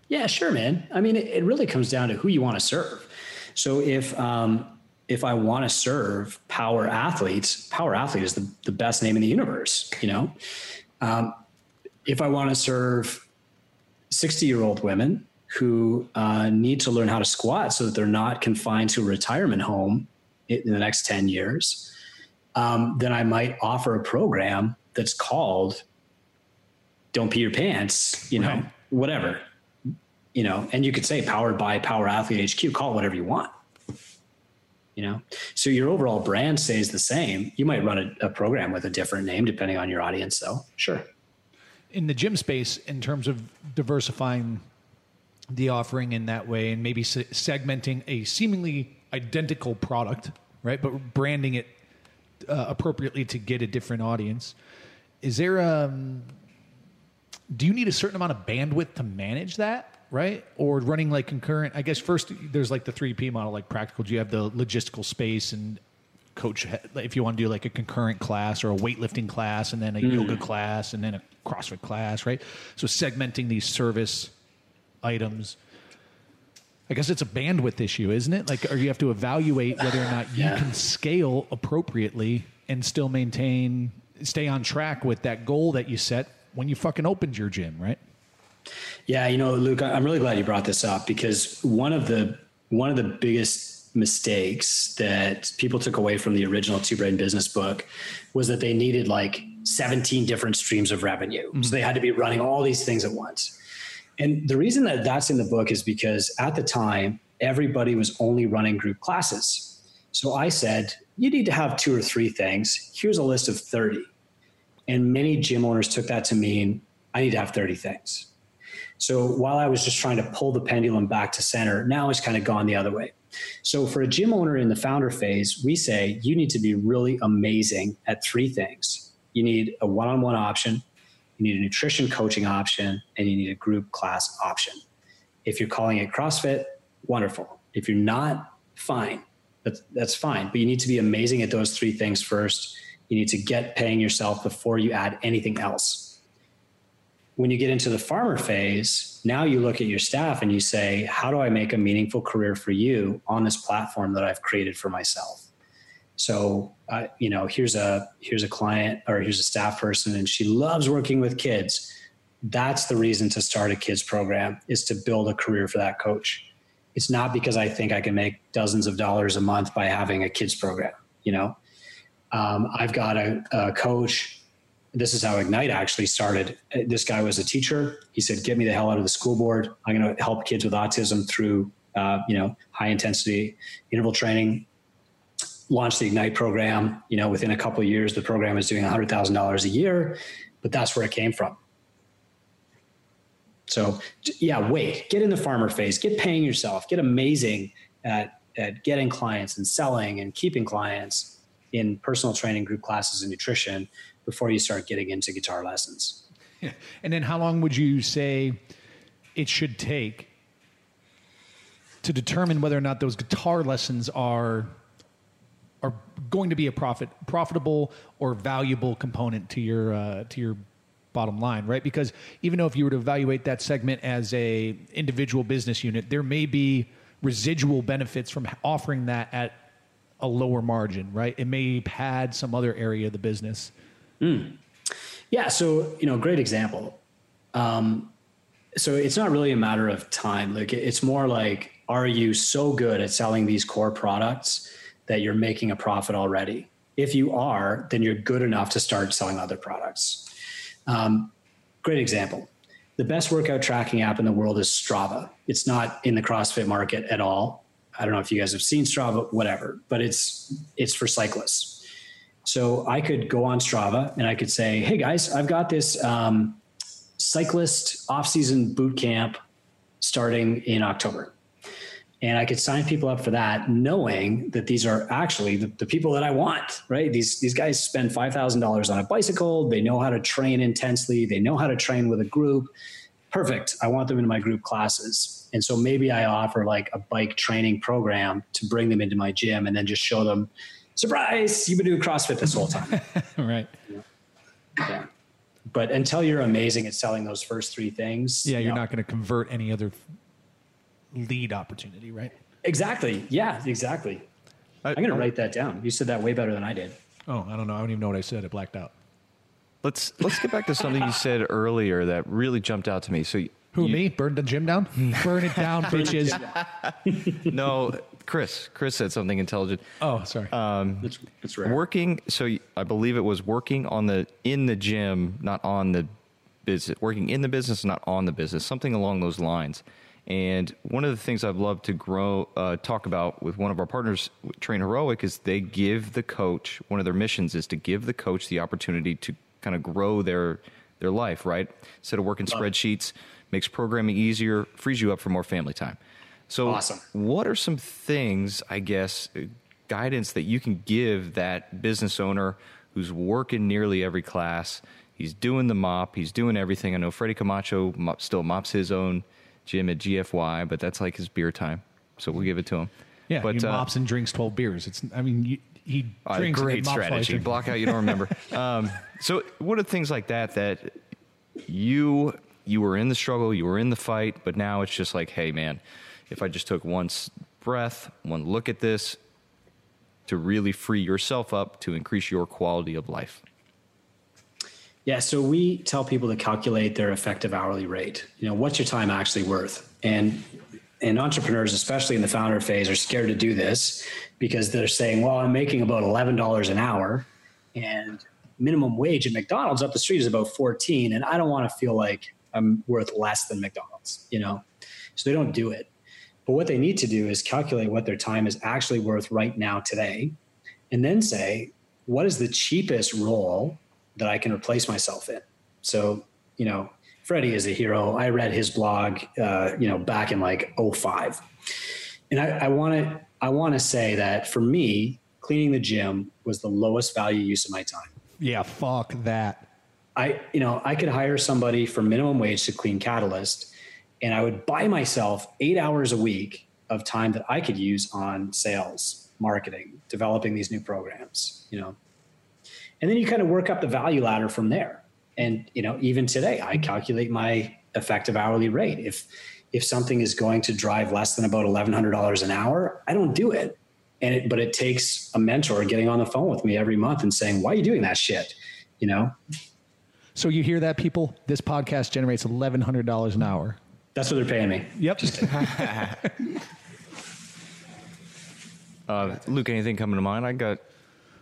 Speaker 4: Yeah, sure, man. I mean, it, it really comes down to who you want to serve. So if um, if I want to serve power athletes, power athlete is the, the best name in the universe. You know, um, if I want to serve sixty year old women who uh, need to learn how to squat so that they're not confined to a retirement home in the next ten years, um, then I might offer a program that's called "Don't Pee Your Pants." You know,
Speaker 2: Right.
Speaker 4: whatever you know, and you could say powered by Power Athlete HQ, call it whatever you want. You know, so your overall brand stays the same. You might run a, a program with a different name depending on your audience, though. Sure.
Speaker 2: in the gym space in terms of diversifying the offering in that way and maybe se- segmenting a seemingly identical product right but branding it uh, appropriately to get a different audience is there um do you need a certain amount of bandwidth to manage that right or running like concurrent i guess first there's like the 3p model like practical do you have the logistical space and coach if you want to do like a concurrent class or a weightlifting class and then a yoga mm. class and then a CrossFit class, right? So segmenting these service items. I guess it's a bandwidth issue, isn't it? Like, or you have to evaluate whether or not you
Speaker 4: Yeah.
Speaker 2: can scale appropriately and still maintain, stay on track with that goal that you set when you fucking opened your gym, right?
Speaker 4: Yeah, you know, Luke, I'm really glad you brought this up because one of the one of the biggest mistakes that people took away from the original Two Brain Business book was that they needed like 17 different streams of revenue. So mm-hmm. they had to be running all these things at once. And the reason that that's in the book is because at the time, everybody was only running group classes. So I said, you need to have two or three things. Here's a list of 30. And many gym owners took that to mean I need to have 30 things. So while I was just trying to pull the pendulum back to center, now it's kind of gone the other way. So for a gym owner in the founder phase, we say you need to be really amazing at three things. You need a one on one option, you need a nutrition coaching option, and you need a group class option. If you're calling it CrossFit, wonderful. If you're not, fine. That's, that's fine. But you need to be amazing at those three things first. You need to get paying yourself before you add anything else when you get into the farmer phase, now you look at your staff and you say, how do I make a meaningful career for you on this platform that I've created for myself? So, uh, you know, here's a here's a client or here's a staff person, and she loves working with kids. That's the reason to start a kids program is to build a career for that coach. It's not because I think I can make dozens of dollars a month by having a kids program. You know, um, I've got a, a coach this is how Ignite actually started. This guy was a teacher. He said, "Get me the hell out of the school board. I'm going to help kids with autism through, uh, you know, high intensity interval training." Launched the Ignite program. You know, within a couple of years, the program is doing hundred thousand dollars a year, but that's where it came from. So, yeah, wait, get in the farmer phase, get paying yourself, get amazing at at getting clients and selling and keeping clients in personal training, group classes, and nutrition before you start getting into guitar lessons.
Speaker 2: Yeah. And then how long would you say it should take to determine whether or not those guitar lessons are are going to be a profit profitable or valuable component to your uh, to your bottom line, right? Because even though if you were to evaluate that segment as a individual business unit, there may be residual benefits from offering that at a lower margin, right? It may pad some other area of the business.
Speaker 4: Yeah, so you know, great example. Um, so it's not really a matter of time. Like it's more like, are you so good at selling these core products that you're making a profit already? If you are, then you're good enough to start selling other products. Um, great example. The best workout tracking app in the world is Strava. It's not in the CrossFit market at all. I don't know if you guys have seen Strava, whatever, but it's it's for cyclists. So I could go on Strava and I could say, "Hey guys, I've got this um, cyclist off-season boot camp starting in October," and I could sign people up for that, knowing that these are actually the, the people that I want. Right? These these guys spend five thousand dollars on a bicycle. They know how to train intensely. They know how to train with a group. Perfect. I want them in my group classes. And so maybe I offer like a bike training program to bring them into my gym and then just show them surprise, you've been doing CrossFit this whole time.
Speaker 2: right.
Speaker 4: yeah. But until you're amazing at selling those first three things.
Speaker 2: Yeah,
Speaker 4: you
Speaker 2: you're
Speaker 4: know-
Speaker 2: not going to convert any other lead opportunity, right?
Speaker 4: Exactly. Yeah, exactly.
Speaker 3: I-
Speaker 4: I'm going to write that down. You said that way better than I did.
Speaker 2: Oh, I don't know. I don't even know what I said. It blacked out.
Speaker 3: Let's let's get back to something you said earlier that really jumped out to me. So
Speaker 2: Who
Speaker 3: you-
Speaker 2: me? Burn the gym down? Burn it down, bitches.
Speaker 3: No, Chris. Chris said something intelligent.
Speaker 2: Oh, sorry.
Speaker 4: It's that's rare.
Speaker 3: Working. So I believe it was working on the in the gym, not on the business. Working in the business, not on the business. Something along those lines. And one of the things I've loved to grow, uh, talk about with one of our partners, Train Heroic, is they give the coach one of their missions is to give the coach the opportunity to kind of grow their their life. Right, instead of working spreadsheets, makes programming easier, frees you up for more family time. So,
Speaker 4: Awesome.
Speaker 3: what are some things, I guess, uh, guidance that you can give that business owner who's working nearly every class? He's doing the mop, he's doing everything. I know Freddie Camacho mop, still mops his own gym at GFY, but that's like his beer time. So we'll give it to him.
Speaker 2: yeah,
Speaker 3: but
Speaker 2: he
Speaker 3: uh,
Speaker 2: mops and drinks 12 beers. It's, I mean, you, he
Speaker 3: Uh,
Speaker 2: drinks. and
Speaker 3: great
Speaker 2: mops while he's
Speaker 3: strategy.
Speaker 2: drinking.
Speaker 3: Block out. You don't remember. um, so, what are things like that that you you were in the struggle, you were in the fight, but now it's just like, hey, man, if I just took one breath, one look at this, to really free yourself up to increase your quality of life.
Speaker 4: Yeah, so we tell people to calculate their effective hourly rate. You know, what's your time actually worth? And and entrepreneurs, especially in the founder phase, are scared to do this because they're saying, "Well, I'm making about eleven dollars an hour, and minimum wage at McDonald's up the street is about 14, and I don't want to feel like I'm worth less than McDonald's." You know, so they don't do it. But what they need to do is calculate what their time is actually worth right now today, and then say, "What is the cheapest role that I can replace myself in. So, you know, Freddie is a hero. I read his blog, uh, you know, back in like 05. And I want to, I want to say that for me, cleaning the gym was the lowest value use of my time.
Speaker 2: Yeah, fuck that.
Speaker 4: I, you know, I could hire somebody for minimum wage to clean Catalyst, and I would buy myself eight hours a week of time that I could use on sales, marketing, developing these new programs, you know. And then you kind of work up the value ladder from there. And, you know, even today, I calculate my effective hourly rate. If if something is going to drive less than about eleven hundred dollars an hour, I don't do it. And it, but it takes a mentor getting on the phone with me every month and saying, "Why are you doing that shit?" You know,
Speaker 2: So you hear that, people? This podcast generates eleven hundred dollars an hour.
Speaker 4: That's what they're paying me.
Speaker 2: Yep.
Speaker 3: Uh, Luke, anything coming to mind? I got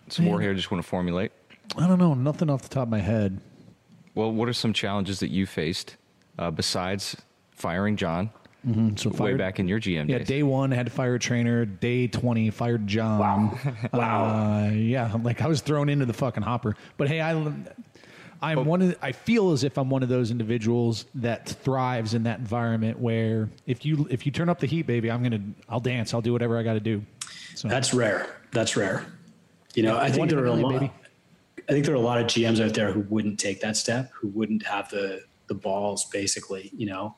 Speaker 3: some more here. I just want to formulate.
Speaker 2: I don't know. Nothing off the top of my head.
Speaker 3: Well, what are some challenges that you faced uh, besides firing John
Speaker 2: So
Speaker 3: way back in your GM
Speaker 2: Yeah,
Speaker 3: days?
Speaker 2: day one I had to fire a trainer. Day twenty fired John.
Speaker 4: Wow. Wow.
Speaker 2: Uh, yeah, like I was thrown into the fucking hopper. But hey, I, I'm one of. The, I feel as if I'm one of those individuals that thrives in that environment where if you if you turn up the heat, baby, I'm gonna I'll dance. I'll do whatever I got to do. So
Speaker 4: That's rare. That's rare. You know, I think there are
Speaker 2: a
Speaker 4: lot.
Speaker 2: baby.
Speaker 4: I think there are a lot of GMs out there who wouldn't take that step, who wouldn't have the the balls, basically, you know,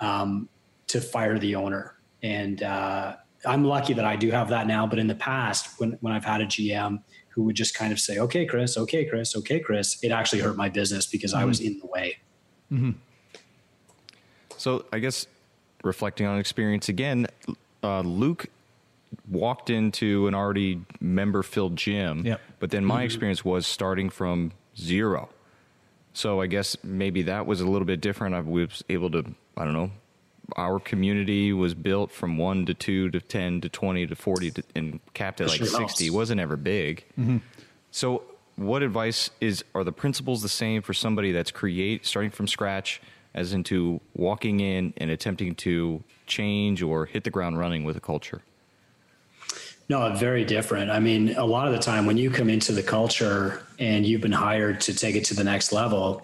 Speaker 4: um, to fire the owner. And uh, I'm lucky that I do have that now. But in the past, when when I've had a GM who would just kind of say, "Okay, Chris. Okay, Chris. Okay, Chris," it actually hurt my business because I was mm-hmm. in the way. Mm-hmm.
Speaker 3: So I guess reflecting on experience again, uh, Luke walked into an already member filled gym.
Speaker 2: Yep.
Speaker 3: But then my mm-hmm. experience was starting from zero. So I guess maybe that was a little bit different. I was able to, I don't know, our community was built from one to two to 10 to 20 to 40 to, and capped at like
Speaker 4: Sure
Speaker 3: 60.
Speaker 4: helps.
Speaker 3: It wasn't ever big. Mm-hmm. So what advice is, are the principles the same for somebody that's create, starting from scratch as into walking in and attempting to change or hit the ground running with a culture?
Speaker 4: No, very different. I mean, a lot of the time when you come into the culture and you've been hired to take it to the next level,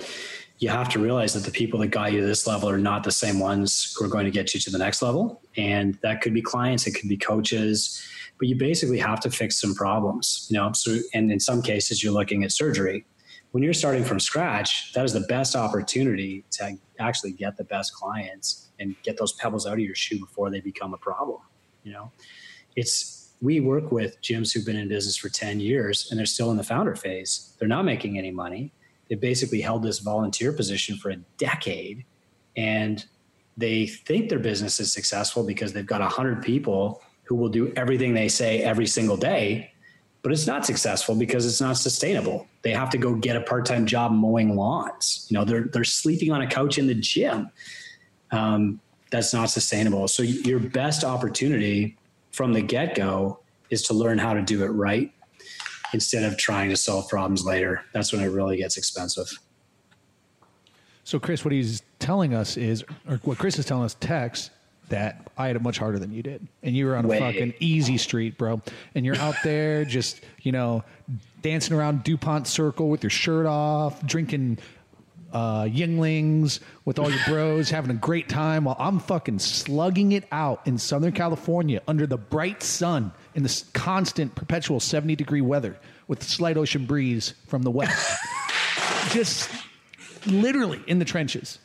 Speaker 4: you have to realize that the people that got you to this level are not the same ones who are going to get you to the next level. And that could be clients, it could be coaches, but you basically have to fix some problems, you know? So, and in some cases, you're looking at surgery. When you're starting from scratch, that is the best opportunity to actually get the best clients and get those pebbles out of your shoe before they become a problem, you know? It's, we work with gyms who've been in business for 10 years and they're still in the founder phase. They're not making any money. They basically held this volunteer position for a decade and they think their business is successful because they've got 100 people who will do everything they say every single day but it's not successful because it's not sustainable. They have to go get a part-time job mowing lawns. You know they're they're sleeping on a couch in the gym. Um, that's not sustainable. So your best opportunity from the get-go is to learn how to do it right instead of trying to solve problems later that's when it really gets expensive
Speaker 2: So Chris, what he's telling us is, or what Chris is telling us, text that I had it much harder than you did, and you were on a
Speaker 4: Way.
Speaker 2: fucking easy street, bro. And you're out there just, you know, dancing around Dupont Circle with your shirt off, drinking uh, Yuenglings with all your bros, having a great time while I'm fucking slugging it out in Southern California under the bright sun in this constant, perpetual 70 degree weather with the slight ocean breeze from the west. just literally in the trenches.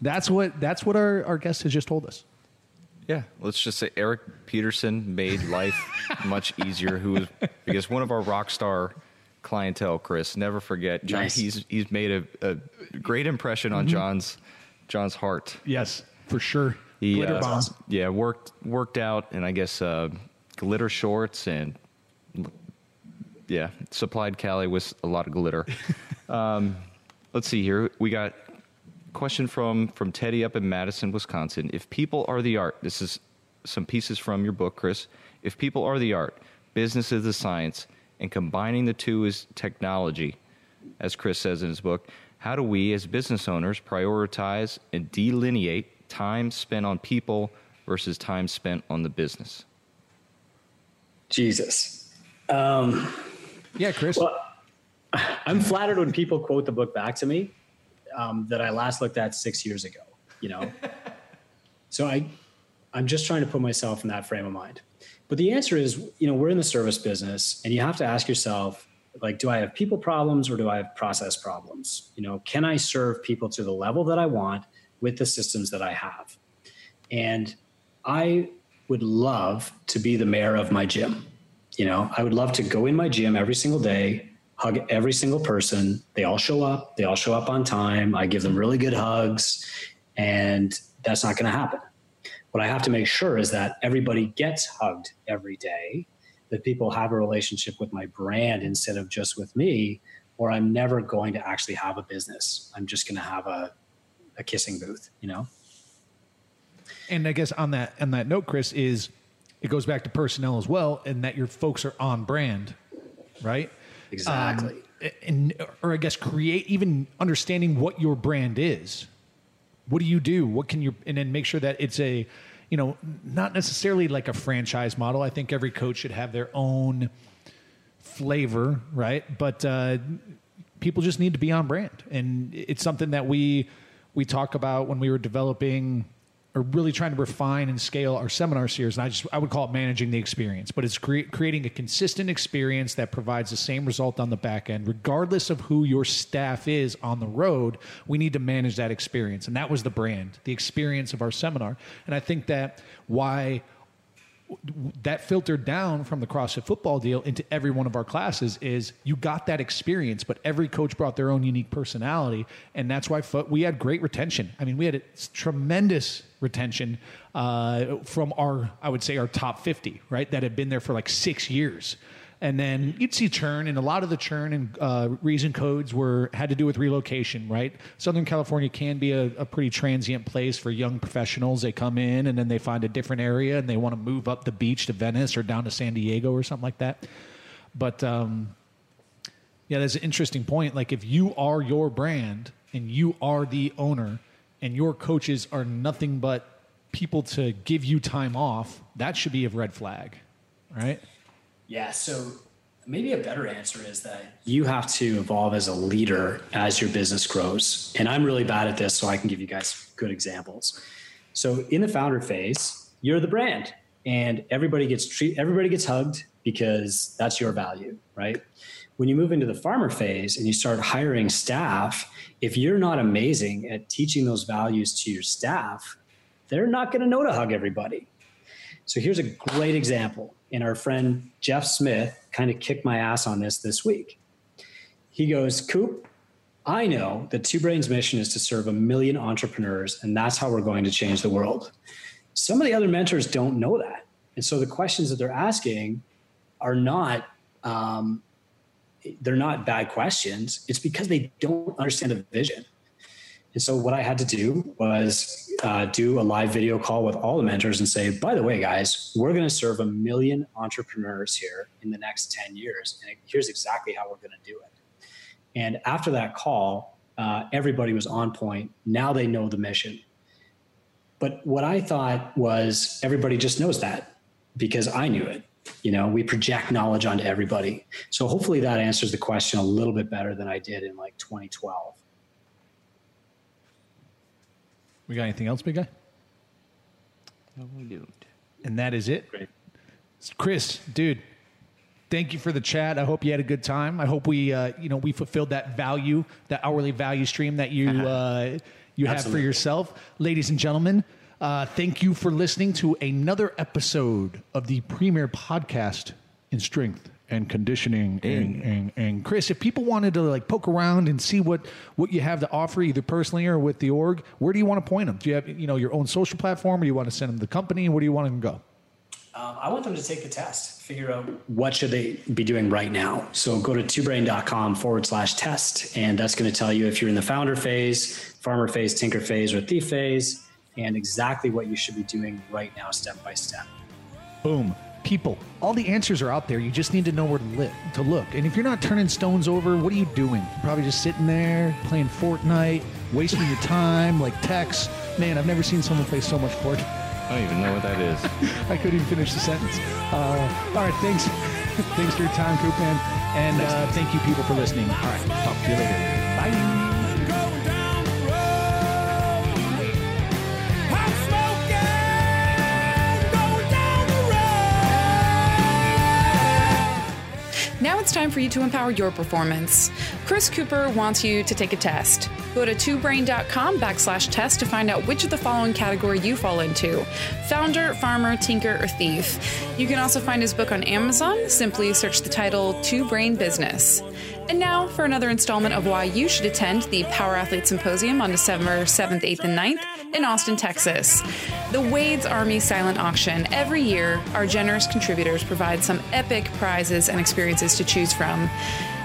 Speaker 2: That's what that's what our, our guest has just told us.
Speaker 3: Yeah, let's just say Eric Peterson made life much easier. Who was because one of our rock star clientele, Chris. Never forget, John.
Speaker 4: Nice.
Speaker 3: He's he's made a, a great impression on John's John's heart.
Speaker 2: Yes, for sure.
Speaker 3: He
Speaker 2: Glitter
Speaker 3: uh,
Speaker 2: bomb.
Speaker 3: yeah worked worked out, and I guess uh, glitter shorts and yeah supplied Callie with a lot of glitter. um, let's see here. We got question from from Teddy up in Madison, Wisconsin. If people are the art, this is some pieces from your book, Chris. If people are the art, business is the science, and combining the two is technology, as Chris says in his book. How do we, as business owners, prioritize and delineate time spent on people versus time spent on the business?
Speaker 4: Jesus. Um,
Speaker 2: Yeah, Chris.
Speaker 4: Well, I'm flattered when people quote the book back to me um, that I last looked at six years ago. You know, so I, I'm just trying to put myself in that frame of mind. But the answer is, you know, we're in the service business, and you have to ask yourself, like, do I have people problems or do I have process problems? You know, can I serve people to the level that I want with the systems that I have? And I would love to be the mayor of my gym. You know, I would love to go in my gym every single day, hug every single person. They all show up, they all show up on time. I give them really good hugs, and that's not going to happen. What I have to make sure is that everybody gets hugged every day, that people have a relationship with my brand instead of just with me, or I'm never going to actually have a business. I'm just going to have a, a kissing booth, you know?
Speaker 2: and I guess on that on that note, Chris, is it goes back to personnel as well, and that your folks are on brand, right?
Speaker 4: Exactly.
Speaker 2: Um, and or I guess create even understanding what your brand is. What do you do? What can you and then make sure that it's a, you know, not necessarily like a franchise model. I think every coach should have their own flavor, right? But uh, people just need to be on brand, and it's something that we we talk about when we were developing or really trying to refine and scale our seminar series. And I just I would call it managing the experience, but it's cre- creating a consistent experience that provides the same result on the back end, regardless of who your staff is on the road. We need to manage that experience, and that was the brand, the experience of our seminar. And I think that why that filtered down from the CrossFit football deal into every one of our classes is you got that experience, but every coach brought their own unique personality, and that's why we had great retention. I mean, we had a tremendous retention uh, from our, I would say, our top fifty, right, that had been there for like six years. And then you'd see churn, and a lot of the churn and uh, reason codes were had to do with relocation. Right, Southern California can be a, a pretty transient place for young professionals. They come in and then they find a different area and they want to move up the beach to Venice or down to San Diego or something like that. But um, yeah, that's an interesting point. Like if you are your brand and you are the owner, and your coaches are nothing but people to give you time off, that should be a red flag, right?
Speaker 4: Yeah. So maybe a better answer is that you have to evolve as a leader as your business grows. And I'm really bad at this, so I can give you guys good examples. So in the founder phase, you're the brand, and everybody gets treat everybody gets hugged because that's your value, right? When you move into the farmer phase and you start hiring staff, if you're not amazing at teaching those values to your staff, they're not going to know to hug everybody. So here's a great example. And our friend Jeff Smith kind of kicked my ass on this this week. He goes, Coop, I know that Two Brains' mission is to serve a million entrepreneurs, and that's how we're going to change the world. Some of the other mentors don't know that. And so the questions that they're asking are not. Um, they're not bad questions. It's because they don't understand the vision. And so what I had to do was uh, do a live video call with all the mentors and say, by the way, guys, we're going to serve a million entrepreneurs here in the next 10 years. And here's exactly how we're going to do it. And after that call, uh, everybody was on point. Now they know the mission. But what I thought was everybody just knows that because I knew it. You know, we project knowledge onto everybody. So hopefully that answers the question a little bit better than I did in like 2012.
Speaker 2: We got anything else, big guy?
Speaker 3: No, we don't.
Speaker 2: And that is it.
Speaker 4: Great.
Speaker 2: Chris, dude, thank you for the chat. I hope you had a good time. I hope we, uh, you know, we fulfilled that value, that hourly value stream that you uh, you have for yourself, ladies and gentlemen. Uh, thank you for listening to another episode of the premier podcast in strength and conditioning. And, and, and Chris, if people wanted to like poke around and see what what you have to offer, either personally or with the org, where do you want to point them? Do you have you know your own social platform, or do you want to send them to the company? Where do you want them to go?
Speaker 4: Um, I want them to take the test, figure out what should they be doing right now. So go to twobrain.com forward slash test, and that's going to tell you if you're in the founder phase, farmer phase, tinker phase, or thief phase, and exactly what you should be doing right now, step by step.
Speaker 2: Boom. People, all the answers are out there. You just need to know where to, li- to look. And if you're not turning stones over, what are you doing? You're probably just sitting there playing Fortnite, wasting your time like Tex. Man, I've never seen someone play so much Fortnite.
Speaker 3: I don't even know what that is.
Speaker 2: I couldn't even finish the sentence. Uh, all right, thanks. thanks for your time, Coop Man. And uh, thank you, people, for listening. All right, talk to you later. Bye.
Speaker 1: It's time for you to empower your performance. Chris Cooper wants you to take a test. Go to twobrain.com backslash test to find out which of the following category you fall into founder, farmer, tinker, or thief. You can also find his book on Amazon. Simply search the title Two Brain Business. And now for another installment of why you should attend the Power Athlete Symposium on December 7th, 8th, and 9th in Austin, Texas. The Wade's Army Silent Auction. Every year, our generous contributors provide some epic prizes and experiences to choose from.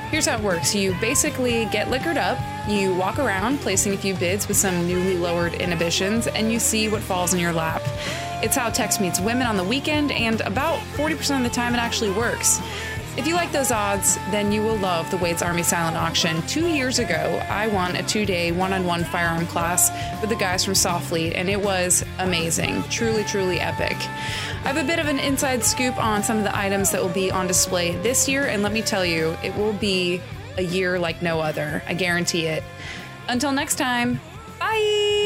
Speaker 1: Here's how it works you basically get liquored up, you walk around placing a few bids with some newly lowered inhibitions, and you see what falls in your lap. It's how Tex meets women on the weekend, and about 40% of the time it actually works. If you like those odds, then you will love the Wade's Army Silent Auction. Two years ago, I won a two day one on one firearm class with the guys from Softfleet, and it was amazing. Truly, truly epic. I have a bit of an inside scoop on some of the items that will be on display this year, and let me tell you, it will be a year like no other. I guarantee it. Until next time, bye!